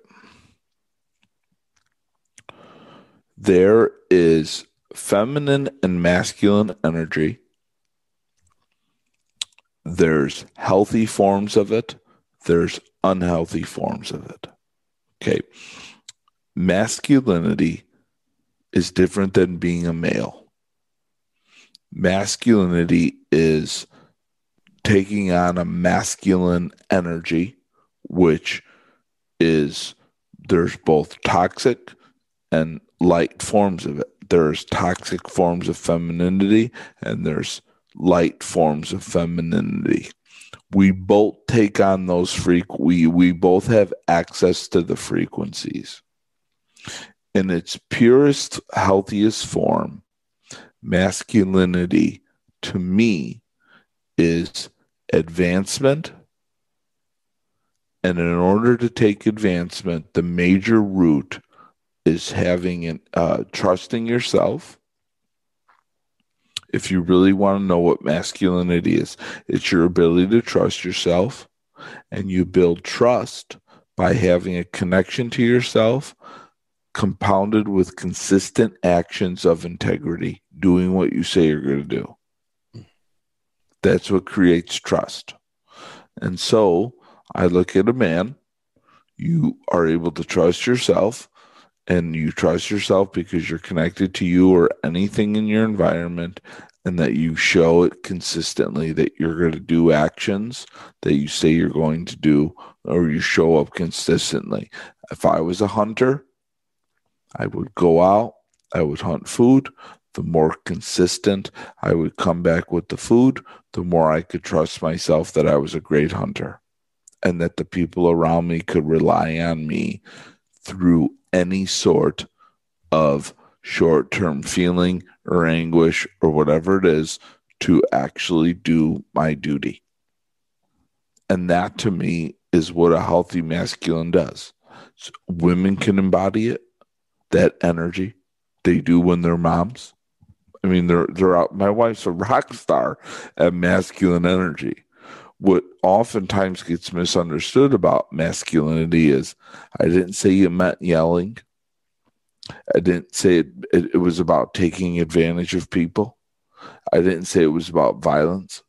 there is feminine and masculine energy, there's healthy forms of it, there's unhealthy forms of it. Okay. Masculinity is different than being a male. Masculinity is taking on a masculine energy, which is there's both toxic and light forms of it. There's toxic forms of femininity and there's light forms of femininity. We both take on those freq we we both have access to the frequencies. In its purest, healthiest form, masculinity to me is advancement And in order to take advancement, the major root is having an uh, trusting yourself. If you really want to know what masculinity is, it's your ability to trust yourself, and you build trust by having a connection to yourself compounded with consistent actions of integrity, doing what you say you're going to do. That's what creates trust. And so I look at a man, you are able to trust yourself, and you trust yourself because you're connected to you or anything in your environment, and that you show it consistently that you're going to do actions that you say you're going to do, or you show up consistently. If I was a hunter, I would go out, I would hunt food. The more consistent I would come back with the food, the more I could trust myself that I was a great hunter and that the people around me could rely on me through any sort of short term feeling or anguish or whatever it is to actually do my duty. And that to me is what a healthy masculine does. So women can embody it, that energy. They do when they're moms. I mean, they're they're out. My wife's a rock star at masculine energy. What oftentimes gets misunderstood about masculinity is I didn't say you meant yelling. I didn't say it, it, it was about taking advantage of people. I didn't say it was about violence.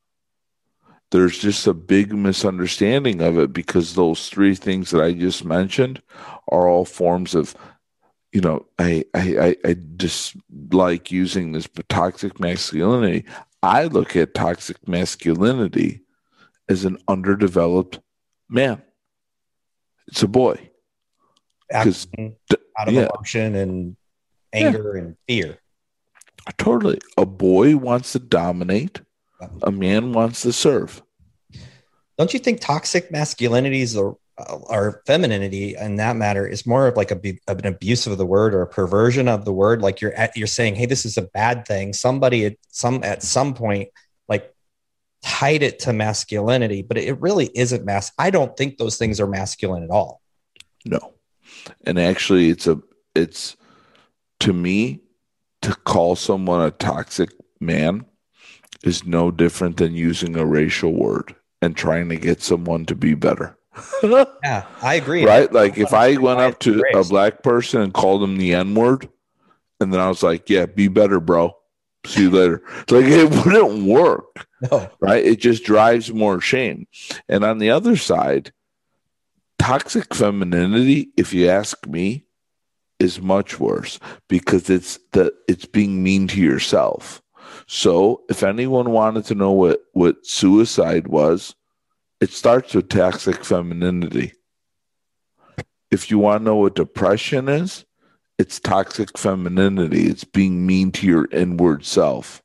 There's just a big misunderstanding of it because those three things that I just mentioned are all forms of you know, I, I, I just like using this, but toxic masculinity. I look at toxic masculinity as an underdeveloped man. It's a boy. Acting out of yeah. emotion and anger yeah. and fear. Totally. A boy wants to dominate. Um, a man wants to serve. Don't you think toxic masculinity is a Uh, our femininity in that matter is more of like a, an abuse of the word or a perversion of the word. Like you're at, you're saying hey this is a bad thing. Somebody at some at some point like tied it to masculinity but it really isn't mass i don't think those things are masculine at all. No. And actually it's a it's to me to call someone a toxic man is no different than using a racial word and trying to get someone to be better (laughs) yeah, I agree. Right? Like if I went up to a black person and called him the N word, and then I was like, "Yeah, be better, bro. See you later." Like it wouldn't work. No. Right? It just drives more shame. And on the other side, toxic femininity, if you ask me, is much worse because it's the it's being mean to yourself. So, if anyone wanted to know what what suicide was, it starts with toxic femininity. If you want to know what depression is, it's toxic femininity. It's being mean to your inward self.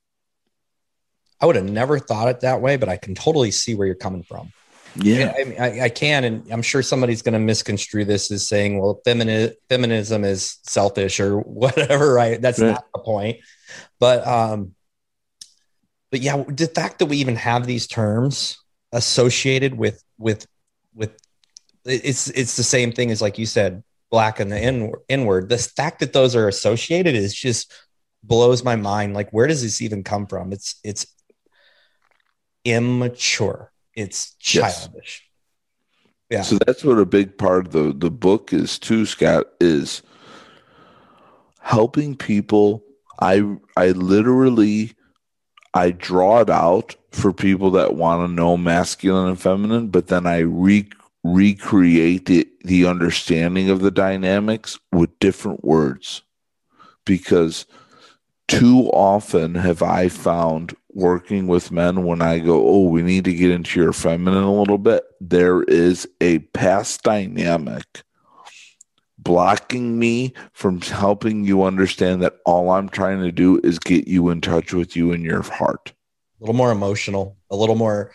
I would have never thought it that way, but I can totally see where you're coming from. Yeah, I, I, I can, and I'm sure somebody's going to misconstrue this as saying, "Well, femini- feminism is selfish or (laughs) whatever." Right? That's right. not the point. But, um, but yeah, the fact that we even have these terms associated with with with it's it's the same thing as like you said black and the in, inward. The fact that those are associated is just blows my mind. Like where does this even come from? It's it's immature. It's childish. Yes. yeah. So that's what a big part of the the book is too scott is helping people. I i literally I draw it out for people that want to know masculine and feminine, but then I re- recreate the, the understanding of the dynamics with different words. Because too often have I found working with men when I go, Oh, we need to get into your feminine a little bit, there is a past dynamic blocking me from helping you understand that all I'm trying to do is get you in touch with you in your heart. A little more emotional, a little more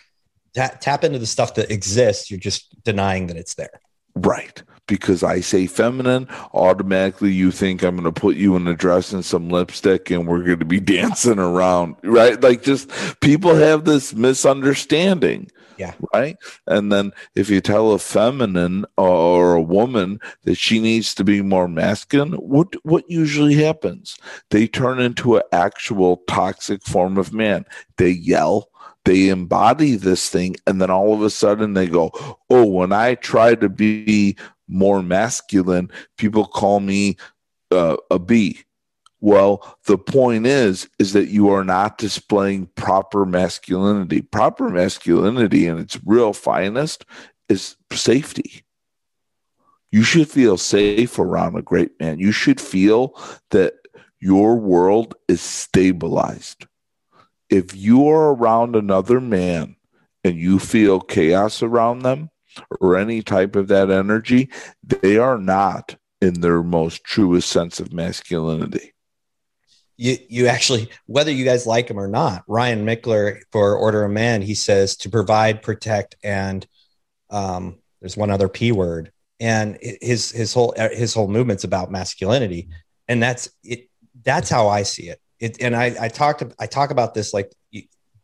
tap into the stuff that exists. You're just denying that it's there. Right. Because I say feminine, automatically you think I'm going to put you in a dress and some lipstick and we're going to be (laughs) dancing around. Right. Like just people have this misunderstanding Yeah. Right. And then if you tell a feminine or a woman that she needs to be more masculine, what what usually happens? They turn into an actual toxic form of man. They yell, they embody this thing, and then all of a sudden they go, Oh, when I try to be more masculine, people call me uh, a B well, the point is, is that you are not displaying proper masculinity. Proper masculinity in its real finest is safety. You should feel safe around a great man. You should feel that your world is stabilized. If you are around another man and you feel chaos around them or any type of that energy, they are not in their most truest sense of masculinity. You you actually whether you guys like him or not ryan Michler for order of man he says to provide protect and um, there's one other p word and his his whole his whole movement's about masculinity. And that's it that's how i see it, it and i i talked i talk about this like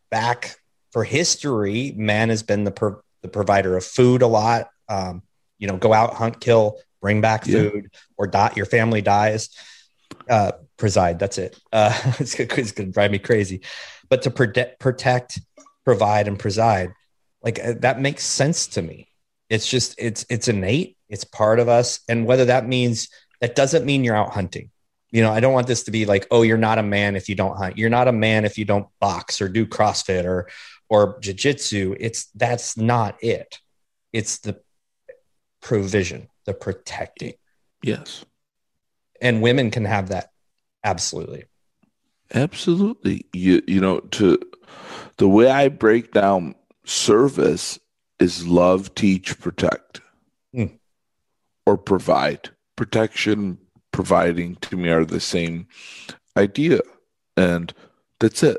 back for history man has been the the provider of food a lot um, you know go out hunt kill bring back food yeah. or die your family dies uh, preside. That's it. Uh, (laughs) it's, it's going to drive me crazy. But to protect, protect, provide, and preside, like uh, that makes sense to me. It's just it's it's innate. It's part of us, and whether that means that doesn't mean you're out hunting. You know, I don't want this to be like, oh, you're not a man if you don't hunt. You're not a man if you don't box or do CrossFit or or jujitsu. It's that's not it. It's the provision, the protecting. Yes and women can have that absolutely absolutely you you know to the way i break down service is love teach protect mm. or provide protection providing to me are the same idea and that's it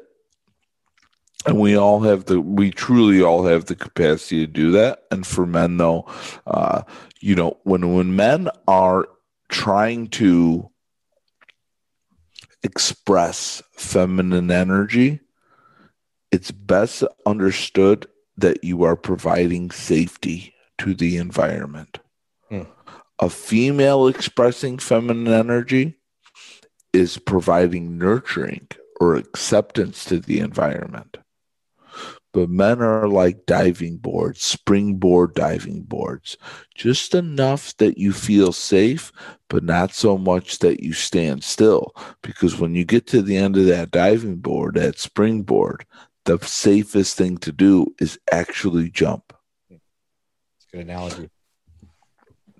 and we all have the we truly all have the capacity to do that and for men though uh you know when when men are trying to express feminine energy, it's best understood that you are providing safety to the environment. Hmm. A female expressing feminine energy is providing nurturing or acceptance to the environment but men are like diving boards, springboard diving boards, just enough that you feel safe, but not so much that you stand still. Because when you get to the end of that diving board, that springboard, the safest thing to do is actually jump. It's a good analogy.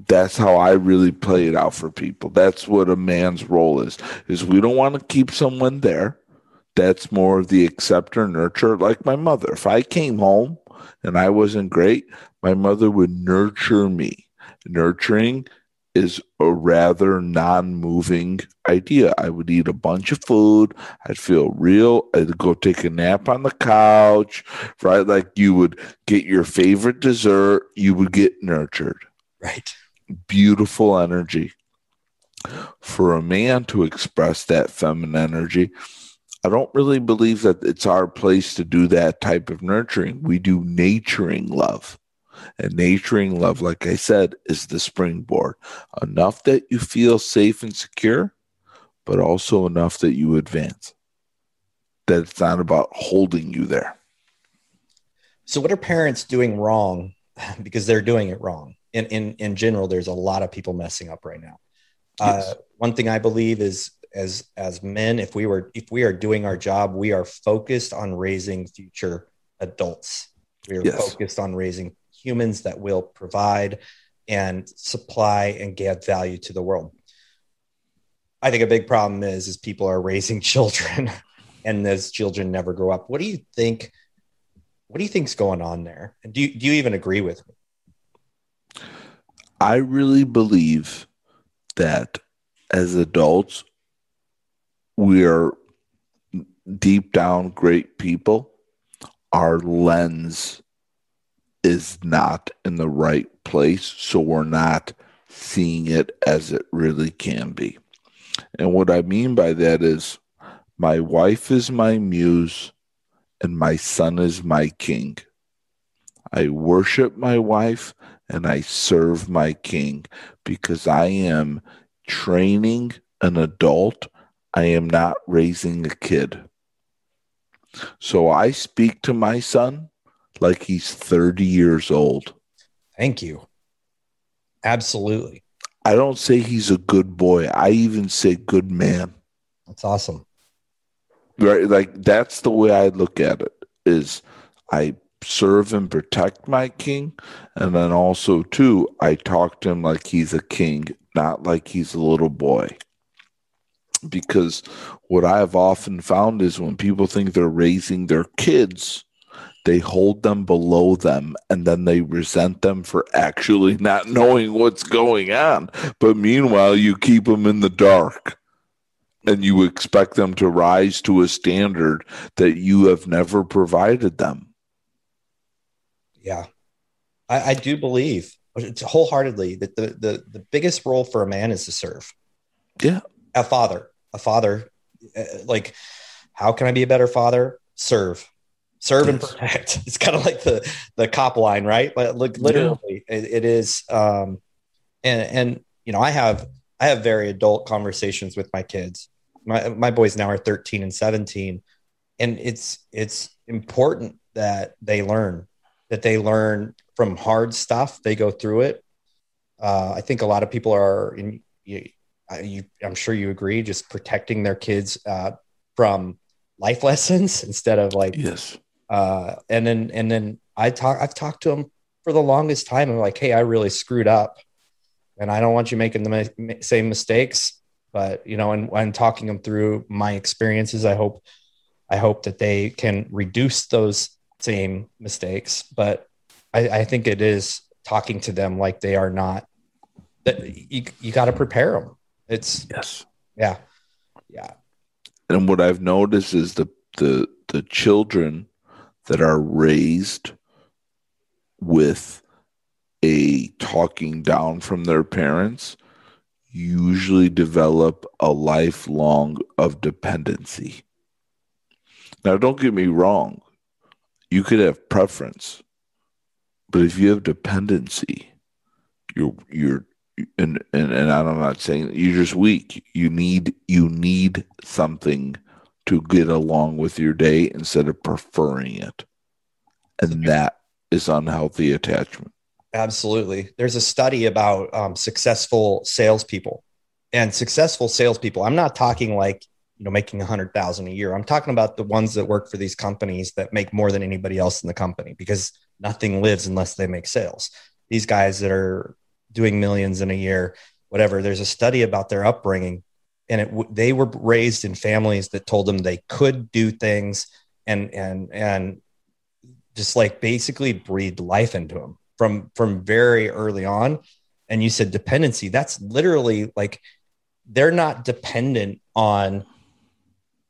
That's how I really play it out for people. That's what a man's role is. Is we don't want to keep someone there. That's more of the acceptor nurture. Like my mother if i came home and i wasn't great my mother would nurture me. Nurturing is a rather non-moving idea. I would eat a bunch of food. I'd feel real. I'd go take a nap on the couch right? Like you would get your favorite dessert. You would get nurtured. Right beautiful energy for a man to express that feminine energy I don't really believe that it's our place to do that type of nurturing. We do naturing love. And naturing love, like I said, is the springboard. Enough that you feel safe and secure, but also enough that you advance. That it's not about holding you there. So, what are parents doing wrong? (laughs) Because they're doing it wrong. In, in, in general, there's a lot of people messing up right now. Yes. Uh, one thing I believe is as as men if we were if we are doing our job we are focused on raising future adults we are yes. focused on raising humans that will provide and supply and give value to the world i think a big problem is is people are raising (laughs) children and those children never grow up what do you think what do you think's going on there and do you, do you even agree with me i really believe that as adults we are deep down great people, our lens is not in the right place. So we're not seeing it as it really can be. And what I mean by that is my wife is my muse and my son is my king. I worship my wife and I serve my king because I am training an adult. I am not raising a kid. So I speak to my son like he's 30 years old. Thank you. Absolutely. I don't say he's a good boy. I even say good man. That's awesome. Right? Like that's the way I look at it is I serve and protect my king and then also too I talk to him like he's a king, not like he's a little boy. Because what I have often found is when people think they're raising their kids, they hold them below them and then they resent them for actually not knowing what's going on. But meanwhile, you keep them in the dark and you expect them to rise to a standard that you have never provided them. Yeah. I, I do believe wholeheartedly that the, the, the biggest role for a man is to serve. Yeah. A father, a father, uh, like, how can I be a better father? Serve serve and protect. (laughs) It's kind of like the the cop line, right? But like literally, yeah. it, it is. Um, and and you know, I have I have very adult conversations with my kids. My my boys now are 13 and 17, and it's it's important that they learn that they learn from hard stuff. They go through it. Uh, I think a lot of people are in. You, you, I'm sure you agree, just protecting their kids uh, from life (laughs) lessons instead of like yes uh, and then and then I talk I've talked to them for the longest time. I'm like, hey, I really screwed up, and I don't want you making the ma- same mistakes. But you know, and when talking them through my experiences, I hope I hope that they can reduce those same mistakes. But I, I think it is talking to them like they are not that you you got to prepare them. It's yes, yeah, yeah. And what I've noticed is the the the children that are raised with a talking down from their parents usually develop a lifelong of dependency. Now, don't get me wrong, you could have preference, but if you have dependency, you're you're and and, and I'm not saying you're just weak. You need you need something to get along with your day instead of preferring it. And that is unhealthy attachment. Absolutely. There's a study about um, successful salespeople and successful salespeople. I'm not talking like, you know, making a hundred thousand a year. I'm talking about the ones that work for these companies that make more than anybody else in the company because nothing lives unless they make sales. These guys that are doing millions in a year, whatever, there's a study about their upbringing and it, they were raised in families that told them they could do things and and and just like basically breathed life into them from from very early on and you said dependency that's literally like they're not dependent on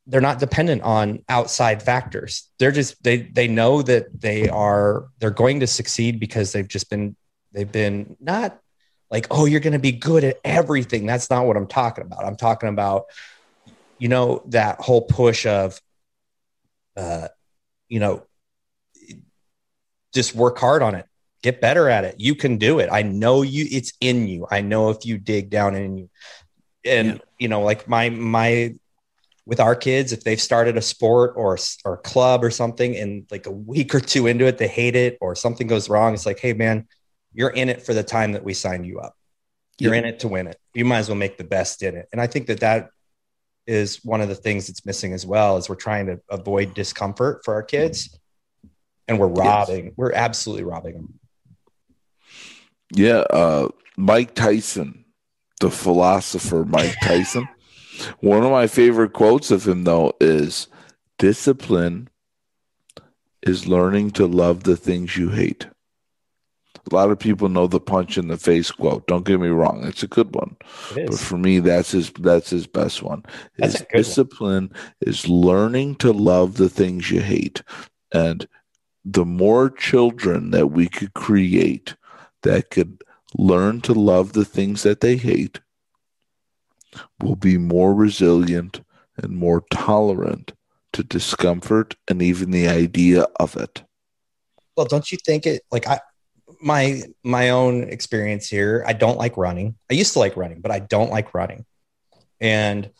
they're not dependent on outside factors they're just they they know that they are they're going to succeed because they've just been they've been not like, oh, you're going to be good at everything. That's not what I'm talking about. I'm talking about, you know, that whole push of, uh, you know, just work hard on it, get better at it. You can do it. I know you, it's in you. I know if you dig down in you. And, yeah. you know, like my, my, with our kids, if they've started a sport or, or club or something and like a week or two into it, they hate it or something goes wrong. It's like, hey, man, you're in it for the time that we signed you up. You're yeah. in it to win it. You might as well make the best in it. And I think that that is one of the things that's missing as well is we're trying to avoid discomfort for our kids and we're robbing, yes. we're absolutely robbing them. Yeah. Uh, Mike Tyson, the philosopher Mike Tyson, one of my favorite quotes of him though is discipline is learning to love the things you hate. A lot of people know the punch in the face quote. Don't get me wrong; it's a good one. But for me, that's his that's his best one. His discipline one. is learning to love the things you hate, and the more children that we could create that could learn to love the things that they hate, will be more resilient and more tolerant to discomfort and even the idea of it. Well, don't you think it like I my my own experience here, I don't like running. I used to like running, but I don't like running. And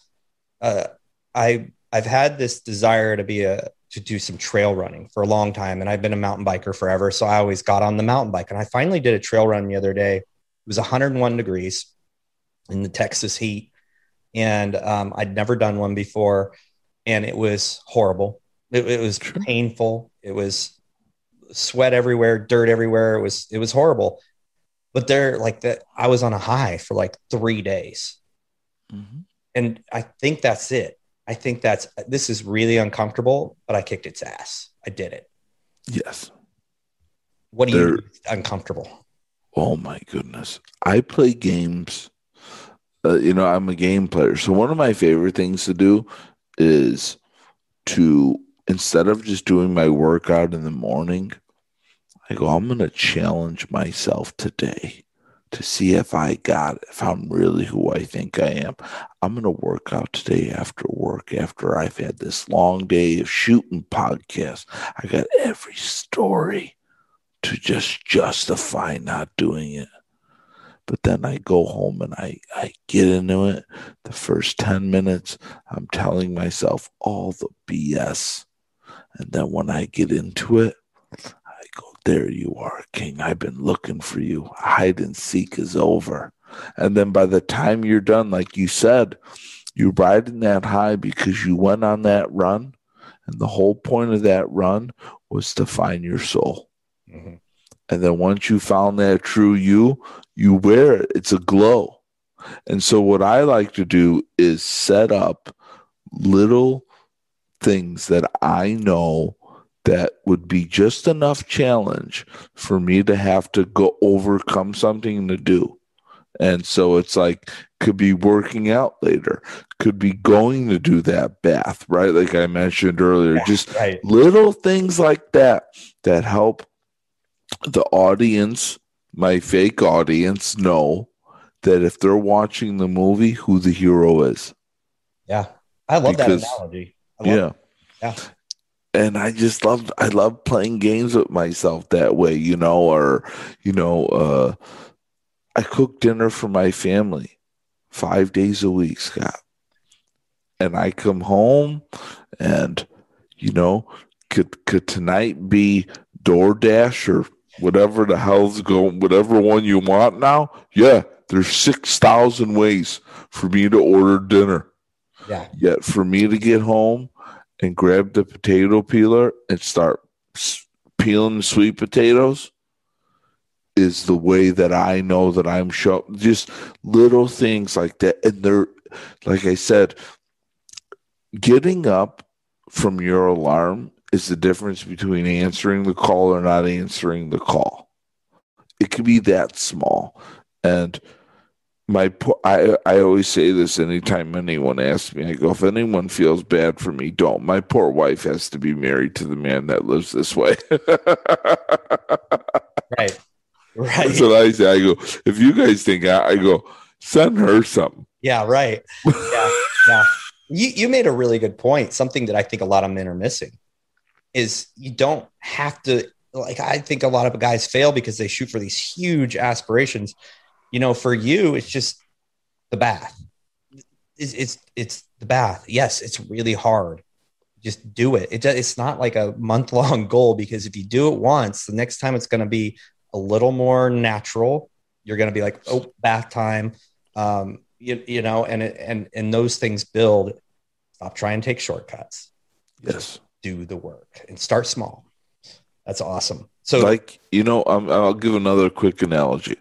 uh I I've had this desire to be a to do some trail running for a long time and I've been a mountain biker forever, so I always got on the mountain bike and I finally did a trail run the other day. It was 101 degrees in the Texas heat and um, I'd never done one before and it was horrible. It, it was painful. It was sweat everywhere, dirt everywhere. It was it was horrible. But they're like that. I was on a high for like three days, mm-hmm. and I think that's it. I think that's this is really uncomfortable, but I kicked its ass. I did it. Yes. What do you uncomfortable? Oh my goodness! I play games. Uh, you know, I'm a game player, so one of my favorite things to do is to instead of just doing my workout in the morning, I go, I'm going to challenge myself today to see if I got if I'm really who I think I am. I'm going to work out today after work, after I've had this long day of shooting podcasts. I got every story to just justify not doing it. But then I go home and I, I get into it. The first 10 minutes, I'm telling myself all the BS. And then when I get into it, I go, There you are, King. I've been looking for you. Hide and seek is over. And then by the time you're done, like you said, you're riding that high because you went on that run. And the whole point of that run was to find your soul. Mm-hmm. And then once you found that true you, you wear it. It's a glow. And so what I like to do is set up little things that I know that would be just enough challenge for me to have to go overcome something to do. And so it's like, could be working out later, could be going to do that bath, right? Like I mentioned earlier, yeah, just right. little things like that that help the audience, my fake audience, know that if they're watching the movie, who the hero is. Yeah. I love because, that analogy. Love yeah. It. Yeah. And I just love I love playing games with myself that way, you know, or you know, uh I cook dinner for my family five days a week, Scott. And I come home and you know, could could tonight be DoorDash or whatever the hell's going, whatever one you want now, yeah, there's 6,000 ways for me to order dinner. Yeah. Yet for me to get home and grab the potato peeler and start peeling the sweet potatoes is the way that I know that I'm show just little things like that. And they're, like I said, getting up from your alarm is the difference between answering the call or not answering the call. It could be that small. And my I I always say this anytime anyone asks me. I go, if anyone feels bad for me, don't. My poor wife has to be married to the man that lives this way. (laughs) right, right. That's what I say. I go, if you guys think I, I go, send her something. Yeah, right. (laughs) Yeah, yeah. You you made a really good point. Something that I think a lot of men are missing is you don't have to like I think a lot of guys fail because they shoot for these huge aspirations. You know, for you, it's just the bath. It's it's, it's the bath. Yes, it's really hard. Just do it. it. It's not like a month long (laughs) goal because if you do it once, the next time it's going to be a little more natural. You're going to be like, oh, bath time. Um, you, you know, and and and those things build. Stop trying to take shortcuts. Yes do the work and start small. That's awesome. So, like you know, um, I'll give another quick analogy.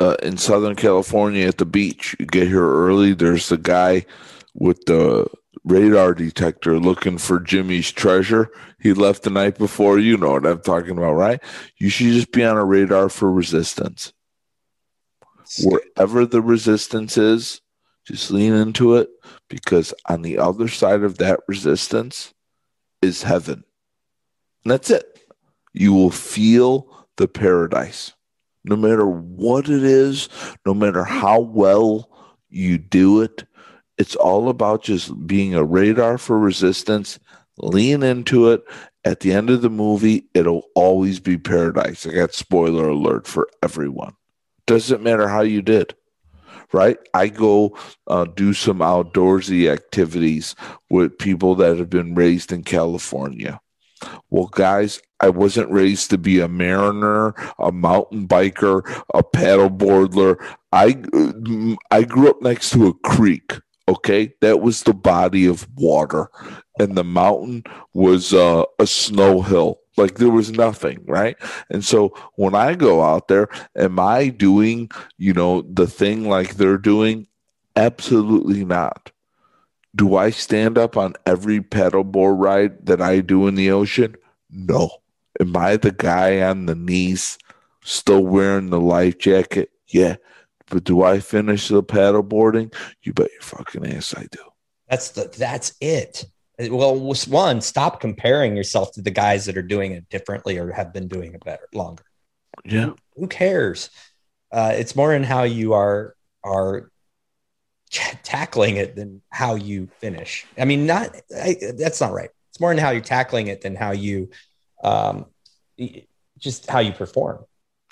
Uh, in Southern California, at the beach, you get here early. There's the guy with the radar detector looking for Jimmy's treasure. He left the night before. You know what I'm talking about, right? You should just be on a radar for resistance. Wherever the resistance is, just lean into it because on the other side of that resistance is heaven. And that's it. You will feel the paradise. No matter what it is, no matter how well you do it, it's all about just being a radar for resistance, lean into it, At the end of the movie, it'll always be paradise. I got spoiler alert for everyone. Doesn't matter how you did, right? I go uh, do some outdoorsy activities with people that have been raised in California. Well, guys, I wasn't raised to be a mariner, a mountain biker, a paddleboarder. I I grew up next to a creek. Okay, that was the body of water, and the mountain was uh, a snow hill. Like there was nothing, right? And so when I go out there, am I doing, you know, the thing like they're doing? Absolutely not. Do I stand up on every paddleboard ride that I do in the ocean? No. Am I the guy on the knees still wearing the life jacket? Yeah. But do I finish the paddleboarding? You bet your fucking ass I do. That's the that's it. Well, one, stop comparing yourself to the guys that are doing it differently or have been doing it better longer. Yeah. Who cares? Uh, it's more in how you are are tackling it than how you finish. I mean, not I, that's not right. It's more in how you're tackling it than how you, um, just how you perform.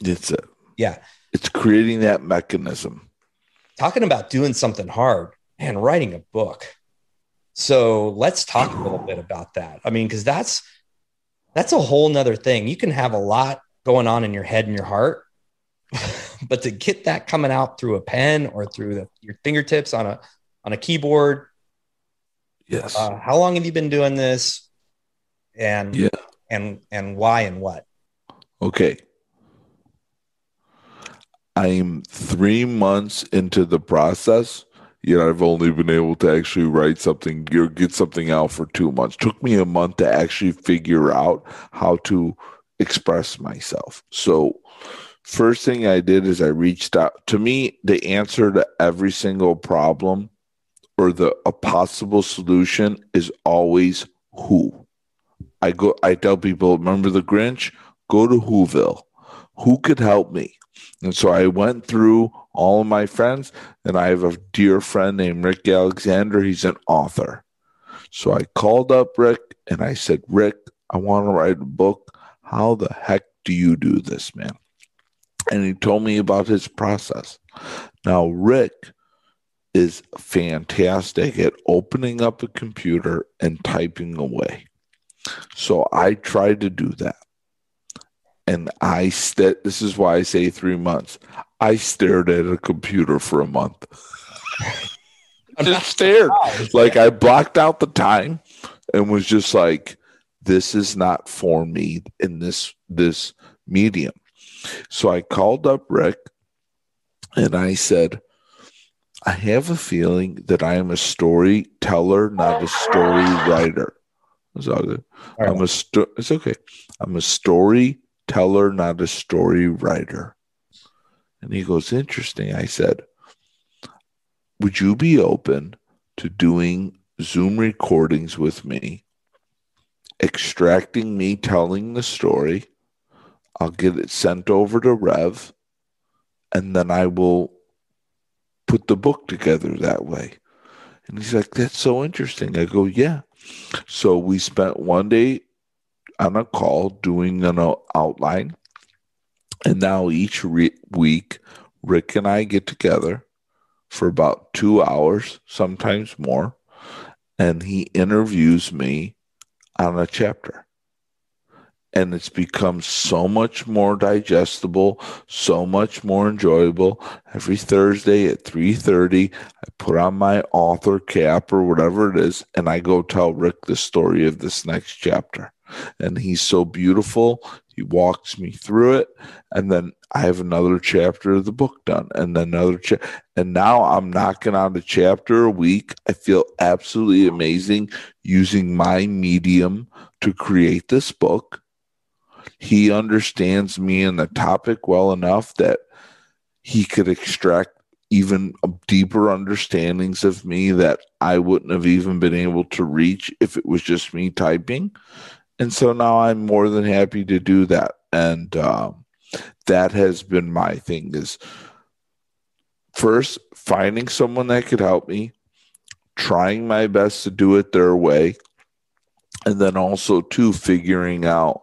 It's it. Yeah. It's creating that mechanism. Talking about doing something hard and writing a book. So let's talk a little bit about that. I mean, because that's that's a whole nother thing. You can have a lot going on in your head and your heart, (laughs) but to get that coming out through a pen or through the, your fingertips on a on a keyboard. Yes. Uh, how long have you been doing this? And yeah. And and why and what? Okay. I'm three months into the process yet I've only been able to actually write something or get something out for two months. Took me a month to actually figure out how to express myself. So, first thing I did is I reached out. To me, the answer to every single problem or the a possible solution is always who. I go. I tell people, remember the Grinch? Go to Whoville. Who could help me? And so I went through all of my friends, and I have a dear friend named Rick Alexander. He's an author. So I called up Rick and I said, Rick, I want to write a book. How the heck do you do this, man? And he told me about his process. Now, Rick is fantastic at opening up a computer and typing away. So I tried to do that and I st- this is why I say three months. I stared at a computer for a month. I (laughs) just stared. Like I blocked out the time and was just like, this is not for me in this this medium. So I called up Rick and I said, I have a feeling that I am a storyteller, not a story writer. It's all good. All right. I'm a sto- it's okay. I'm a story teller, not a story writer. And he goes, Interesting. I said, Would you be open to doing Zoom recordings with me, extracting me telling the story? I'll get it sent over to Rev, and then I will put the book together that way. And he's like, That's so interesting. I go, Yeah. So we spent one day on a call doing an outline. And now each re- week, Rick and I get together for about two hours, sometimes more, and he interviews me on a chapter. And it's become so much more digestible, so much more enjoyable. Every Thursday at 3:30, I put on my author cap or whatever it is, and I go tell Rick the story of this next chapter and he's so beautiful. He walks me through it, and then I have another chapter of the book done, and another cha- and now I'm knocking out a chapter a week. I feel absolutely amazing using my medium to create this book. He understands me and the topic well enough that he could extract even deeper understandings of me that I wouldn't have even been able to reach if it was just me typing and so now I'm more than happy to do that. And um, that has been my thing is first finding someone that could help me, trying my best to do it their way, and then also too figuring out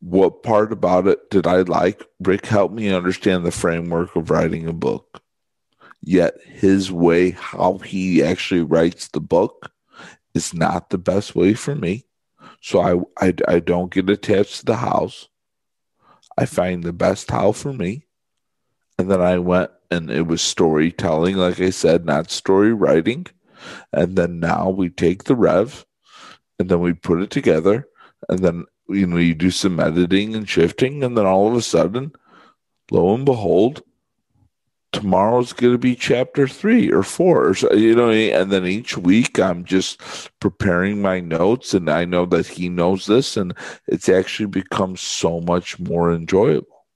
what part about it did I like. Rick helped me understand the framework of writing a book. Yet his way, how he actually writes the book, is not the best way for me. So I, I, I don't get attached to the house. I find the best how for me. And then I went and it was storytelling, like I said, not story writing. And then now we take the rev and then we put it together and then you know you do some editing and shifting and then all of a sudden lo and behold tomorrow's going to be chapter three or four or so, you know and then each week i'm just preparing my notes and i know that he knows this and it's actually become so much more enjoyable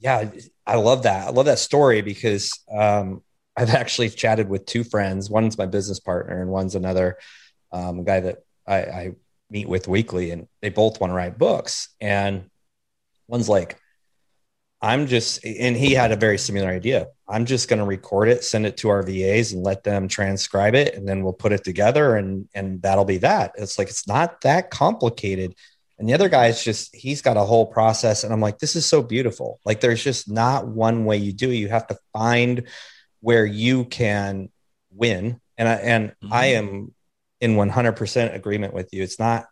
yeah i love that i love that story because um, i've actually chatted with two friends one's my business partner and one's another um, guy that I, I meet with weekly, and they both want to write books. And one's like, I'm just, and he had a very similar idea. I'm just going to record it, send it to our VAs, and let them transcribe it, and then we'll put it together, and and that'll be that. It's like it's not that complicated. And the other guy is just, he's got a whole process, and I'm like, this is so beautiful. Like there's just not one way you do it. You have to find where you can win. And I and mm-hmm. I am in 100% agreement with you. It's not,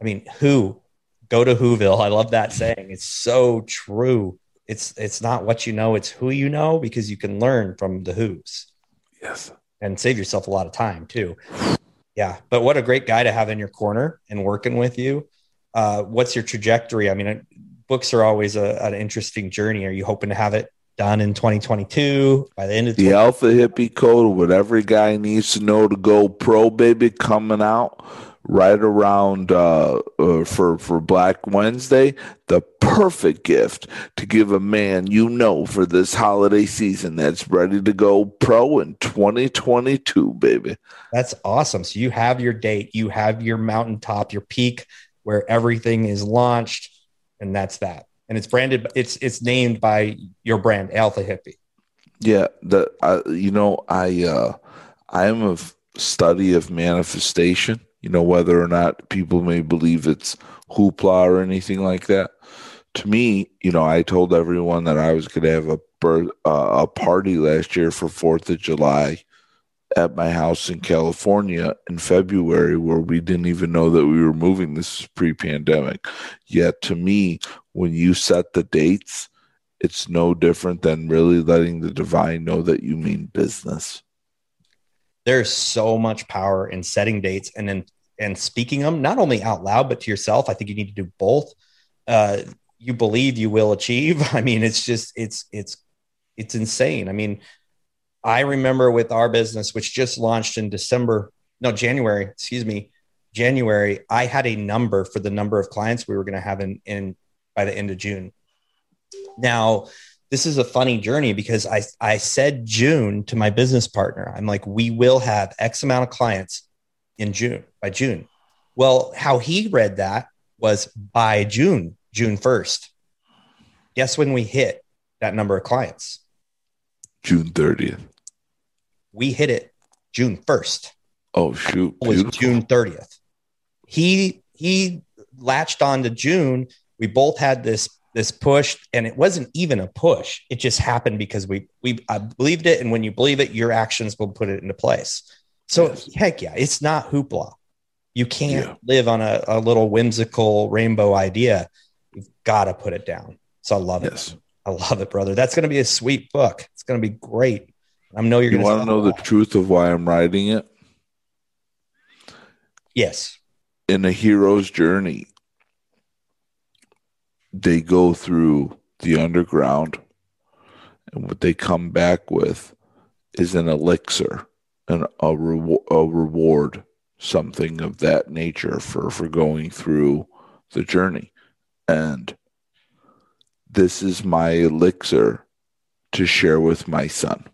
I mean, who go to Whoville. I love that saying. It's so true. It's, it's not what you know, it's who you know because you can learn from the who's. Yes. And save yourself a lot of time too. Yeah. But what a great guy to have in your corner and working with you. Uh, what's your trajectory? I mean, books are always a, an interesting journey. Are you hoping to have it done in 2022 by the end of the Alpha Hippie Code. What every guy needs to know to go pro, baby, coming out right around uh, uh, for for Black Wednesday. The perfect gift to give a man you know for this holiday season that's ready to go pro in 2022, baby. That's awesome. So you have your date, you have your mountaintop, your peak where everything is launched, and that's that and it's branded. It's it's named by your brand, Alpha Hippie. Yeah, the uh, you know I uh, I am a study of manifestation. You know whether or not people may believe it's hoopla or anything like that. To me, you know, I told everyone that I was going to have a birth, uh, a party last year for Fourth of July at my house in California in February where we didn't even know that we were moving. This is pre pandemic. Yet to me, when you set the dates, it's no different than really letting the divine know that you mean business. There's so much power in setting dates and then and speaking them not only out loud but to yourself. I think you need to do both. Uh, you believe you will achieve. (laughs) I mean, it's just it's it's it's insane. I mean, I remember with our business, which just launched in December, no, January, excuse me, January, I had a number for the number of clients we were going to have in, in by the end of June. Now, this is a funny journey because I, I said June to my business partner. I'm like, we will have X amount of clients in June by June. Well, how he read that was by June, June 1st. Guess when we hit that number of clients? June 30th we hit it June 1st. Oh shoot. It was June 30th. He he latched on to June. We both had this this push and it wasn't even a push. It just happened because we we I believed it and when you believe it your actions will put it into place. So yes. heck yeah, it's not hoopla. You can't yeah. live on a, a little whimsical rainbow idea. You've got to put it down. So I love yes. it. I love it, brother. That's going to be a sweet book. It's going to be great. I know you're. Going to. You want to know the truth of why I'm writing it? Yes. In a hero's journey, they go through the underground, and what they come back with is an elixir and a, re- a reward, something of that nature for for going through the journey, and this is my elixir to share with my son.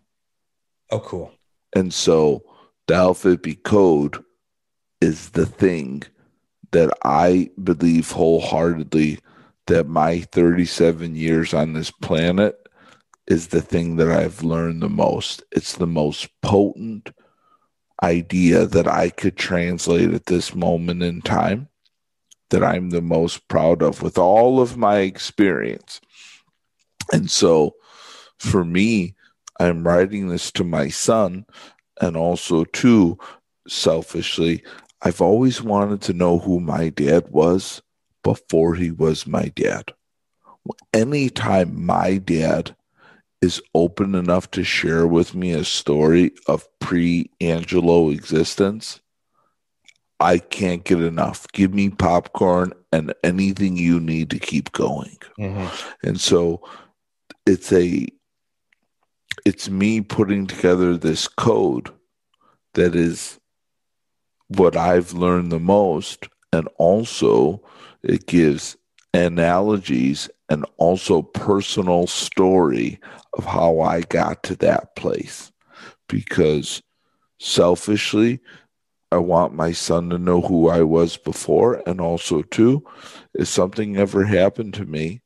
Oh, cool. And so the Alpha Hippie code is the thing that I believe wholeheartedly that my 37 years on this planet is the thing that I've learned the most. It's the most potent. Idea that I could translate at this moment in time that I'm the most proud of with all of my experience. And so for me, I'm writing this to my son and also too selfishly, I've always wanted to know who my dad was before he was my dad. Anytime my dad is open enough to share with me a story of pre Angelo existence, I can't get enough. Give me popcorn and anything you need to keep going. Mm-hmm. And so it's a it's me putting together this code that is what I've learned the most and also it gives analogies and also personal story of how I got to that place. Because selfishly I want my son to know who I was before. And also too if something ever happened to me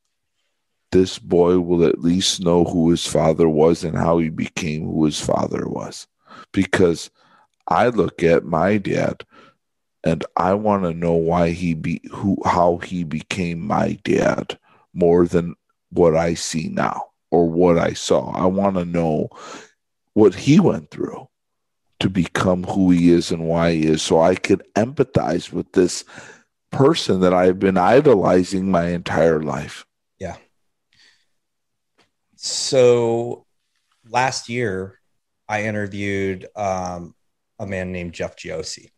this boy will at least know who his father was and how he became who his father was. Because I look at my dad and I want to know why he be who how he became my dad more than what I see now or what I saw. I want to know what he went through to become who he is and why he is so I could empathize with this person that I've been idolizing my entire life. Yeah. So last year I interviewed um, a man named Jeff Giosi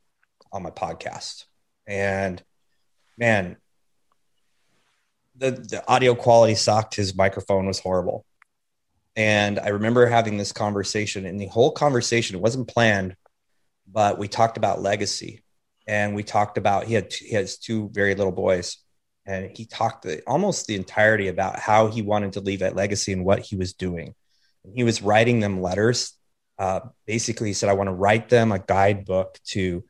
on my podcast. And man, the, the audio quality sucked. His microphone was horrible. And I remember having this conversation, and the whole conversation, wasn't planned, but we talked about legacy. And we talked about he had he has two very little boys, and he talked the, almost the entirety about how he wanted to leave that legacy and what he was doing. And he was writing them letters. Uh, basically, he said, "I want to write them a guidebook to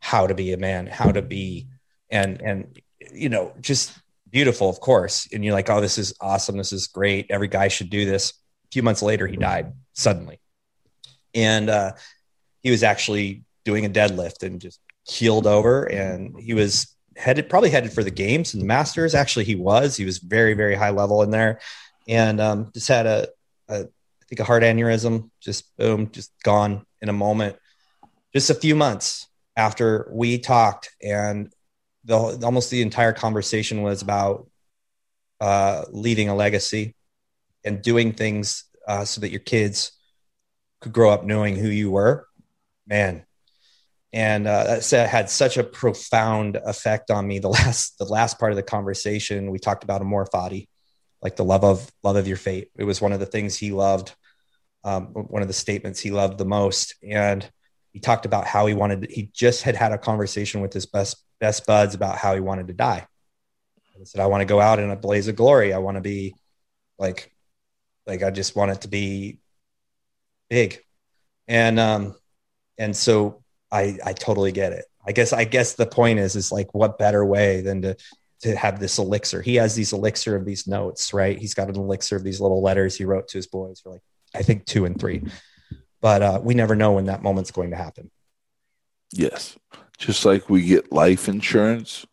how to be a man, how to be, and and you know, just beautiful, of course. And you're like, oh, this is awesome, this is great. Every guy should do this. Few months later, he died suddenly, and uh, he was actually doing a deadlift and just keeled over, and he was headed probably headed for the games and the masters. Actually he was he was very very high level in there. And um, just had a, a I think a heart aneurysm just boom just gone in a moment. Just a few months after we talked and the almost the entire conversation was about uh, leaving a legacy and doing things uh, so that your kids could grow up knowing who you were man. And uh, that had such a profound effect on me the (laughs) last the last part of the conversation. We talked about amor fati like the love of love of your fate. It was one of the things he loved um, one of the statements he loved the most. And he talked about how he wanted he just had had a conversation with his best best buds about how he wanted to die. He said i want to go out in a blaze of glory. I want to be like like i just want it to be big. And um and so i i totally get it. I guess i guess the point is is like what better way than to to have this elixir? He has these elixir of these notes right? He's got an elixir of these little letters he wrote to his boys for like i think two and three. But uh, we never know when that moment's going to happen. Yes. Just like we get life insurance,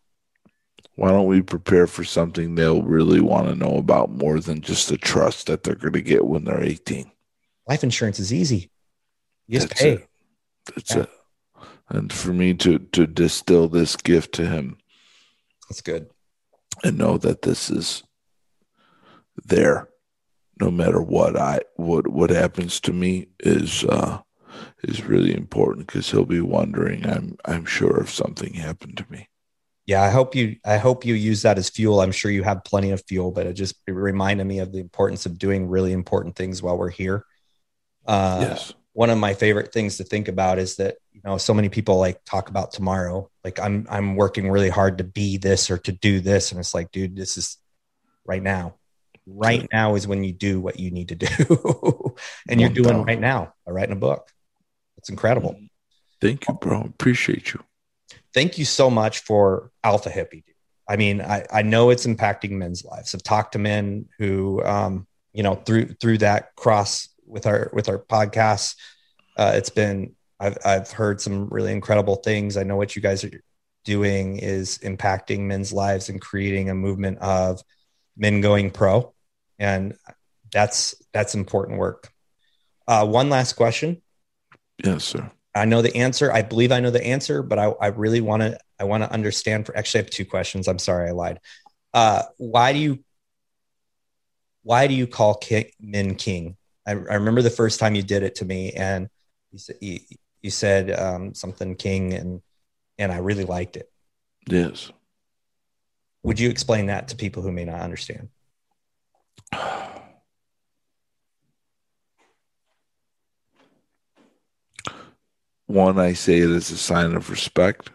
why don't we prepare for something they'll really want to know about more than just the trust that they're going to get when they're 18? Life insurance is easy. You just That's pay. It. That's yeah. it. And for me to to distill this gift to him, that's good. And know that this is there no matter what I what what happens to me is uh, is really important because he'll be wondering. I'm I'm sure if something happened to me. Yeah, I hope you I hope you use that as fuel. I'm sure you have plenty of fuel, but it just it reminded me of the importance of doing really important things while we're here. Uh, yes. One of my favorite things to think about is that you know so many people like talk about tomorrow. Like I'm I'm working really hard to be this or to do this, and it's like, dude, this is right now right now is when you do what you need to do (laughs) and you're doing right now by writing a book it's incredible thank you bro appreciate you thank you so much for alpha hippie Dude. i mean I, I know it's impacting men's lives i've talked to men who um, you know through through that cross with our with our podcasts uh, it's been I've I've heard some really incredible things. I know what you guys are doing is impacting men's lives and creating a movement of men going pro, and that's that's important work. Uh, one last question. Yes, sir. I know the answer. I believe I know the answer, but I, I really want to. I want to understand. For actually, I have two questions. I'm sorry, I lied. Uh, why do you why do you call king, men king? I, I, remember the first time you did it to me, and you said you, you said um, something king, and and I really liked it. Yes. Would you explain that to people who may not understand? (sighs) (sighs) One, I say it as a sign of respect.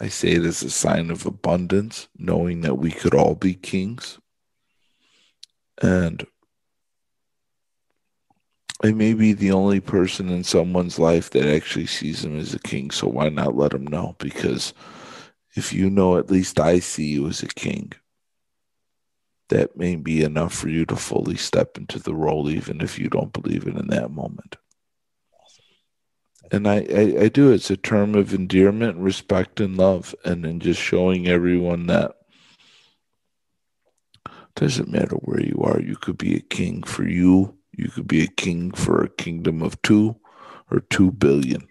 I say it as a sign of abundance, knowing that we could all be kings. And I may be the only person in someone's life that actually sees him as a king. So why not let him know? Because if you know, at least I see you as a king, that may be enough for you to fully step into the role, even if you don't believe it in that moment and I, I, I do. It's a term of endearment, respect, and love, and then just showing everyone that doesn't matter where you are. You could be a king for you. You could be a king for a kingdom of two or two billion.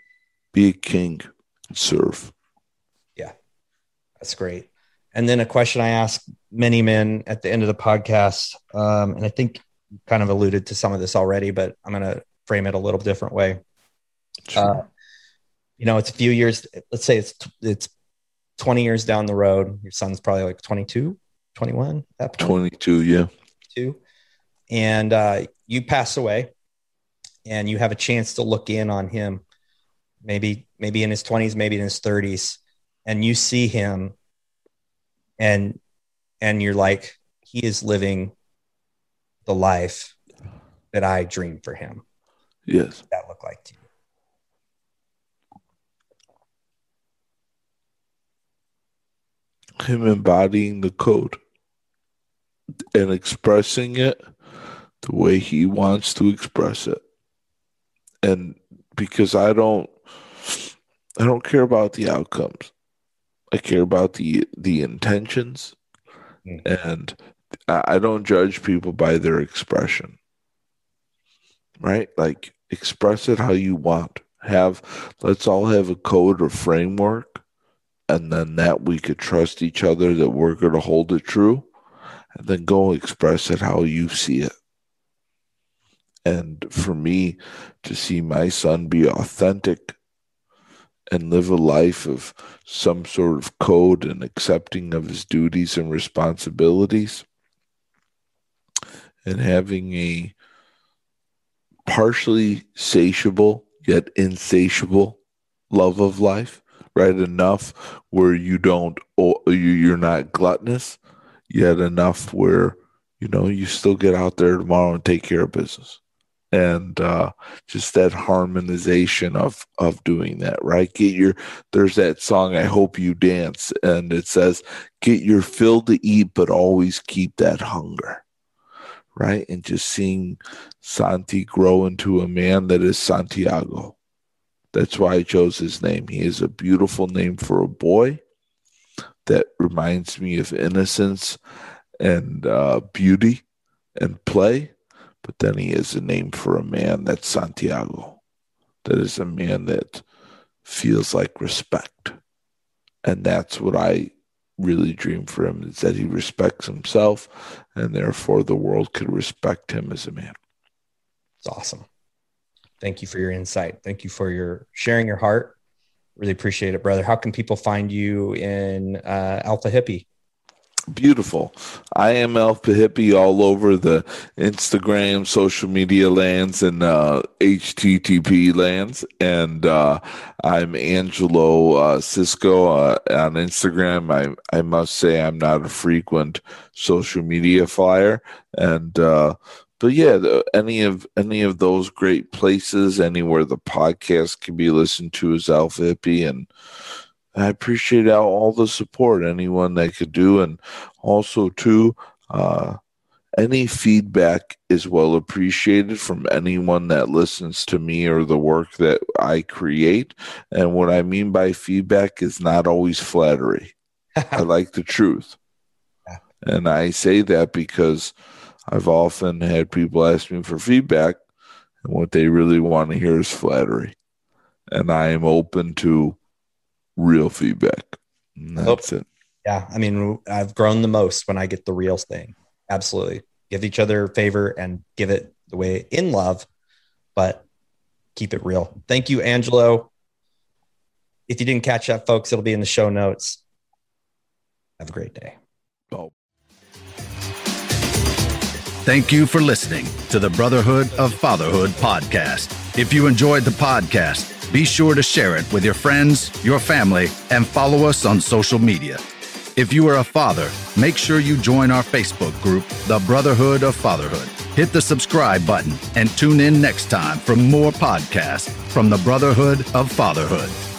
Be a king and serve. Yeah, that's great. And then a question I ask many men at the end of the podcast, um, and I think kind of alluded to some of this already, but I'm going to frame it a little different way Sure. Uh, you know, it's a few years. Let's say it's it's 20 years down the road. Your son's probably like 22, 21. That 22, yeah. Two, and uh, you pass away, and you have a chance to look in on him, maybe maybe in his 20s, maybe in his 30s, and you see him, and and you're like, he is living the life that I dreamed for him. Yes. that look like to you? Him embodying the code and expressing it the way he wants to express it. And because I don't I don't care about the outcomes. I care about the the intentions mm. and I don't judge people by their expression. Right? Like express it how you want. Have let's all have a code or framework and then that we could trust each other that we're going to hold it true and then go express it how you see it. And for me to see my son be authentic and live a life of some sort of code and accepting of his duties and responsibilities and having a partially satiable yet insatiable love of life right enough where you don't you're not gluttonous yet enough where you know you still get out there tomorrow and take care of business. And uh, just that harmonization of of doing that right? Get your there's that song i hope you dance and it says get your fill to eat but always keep that hunger right? And just seeing santi grow into a man that is santiago that's why I chose his name. He is a beautiful name for a boy that reminds me of innocence and uh, beauty and play. But then he is a name for a man that's Santiago. That is a man that feels like respect. And that's what I really dream for him is that he respects himself and therefore the world could respect him as a man. It's awesome. Thank you for your insight. Thank you for your sharing your heart. Really appreciate it, brother. How can people find you in uh, Alpha Hippie? Beautiful. I am Alpha Hippie all over the Instagram, social media lands, and uh, HTTP lands. And uh, I'm Angelo uh, Cisco uh, on Instagram. I I must say I'm not a frequent social media flyer, and uh, but yeah, the, any of any of those great places, anywhere the podcast can be listened to is Alpha Hippie, and I appreciate all, all the support anyone that could do, and also too, uh, any feedback is well appreciated from anyone that listens to me or the work that I create. And what I mean by feedback is not always flattery. (laughs) I like the truth. And I say that because I've often had people ask me for feedback, and what they really want to hear is flattery. And I am open to real feedback. And that's it. Yeah. I mean, I've grown the most when I get the real thing. Absolutely. Give each other favor and give it the way in love, but keep it real. Thank you, Angelo. If you didn't catch that, folks, it'll be in the show notes. Have a great day. Oh. Thank you for listening to the Brotherhood of Fatherhood podcast. If you enjoyed the podcast, be sure to share it with your friends, your family, and follow us on social media. If you are a father, make sure you join our Facebook group, The Brotherhood of Fatherhood. Hit the subscribe button and tune in next time for more podcasts from the Brotherhood of Fatherhood.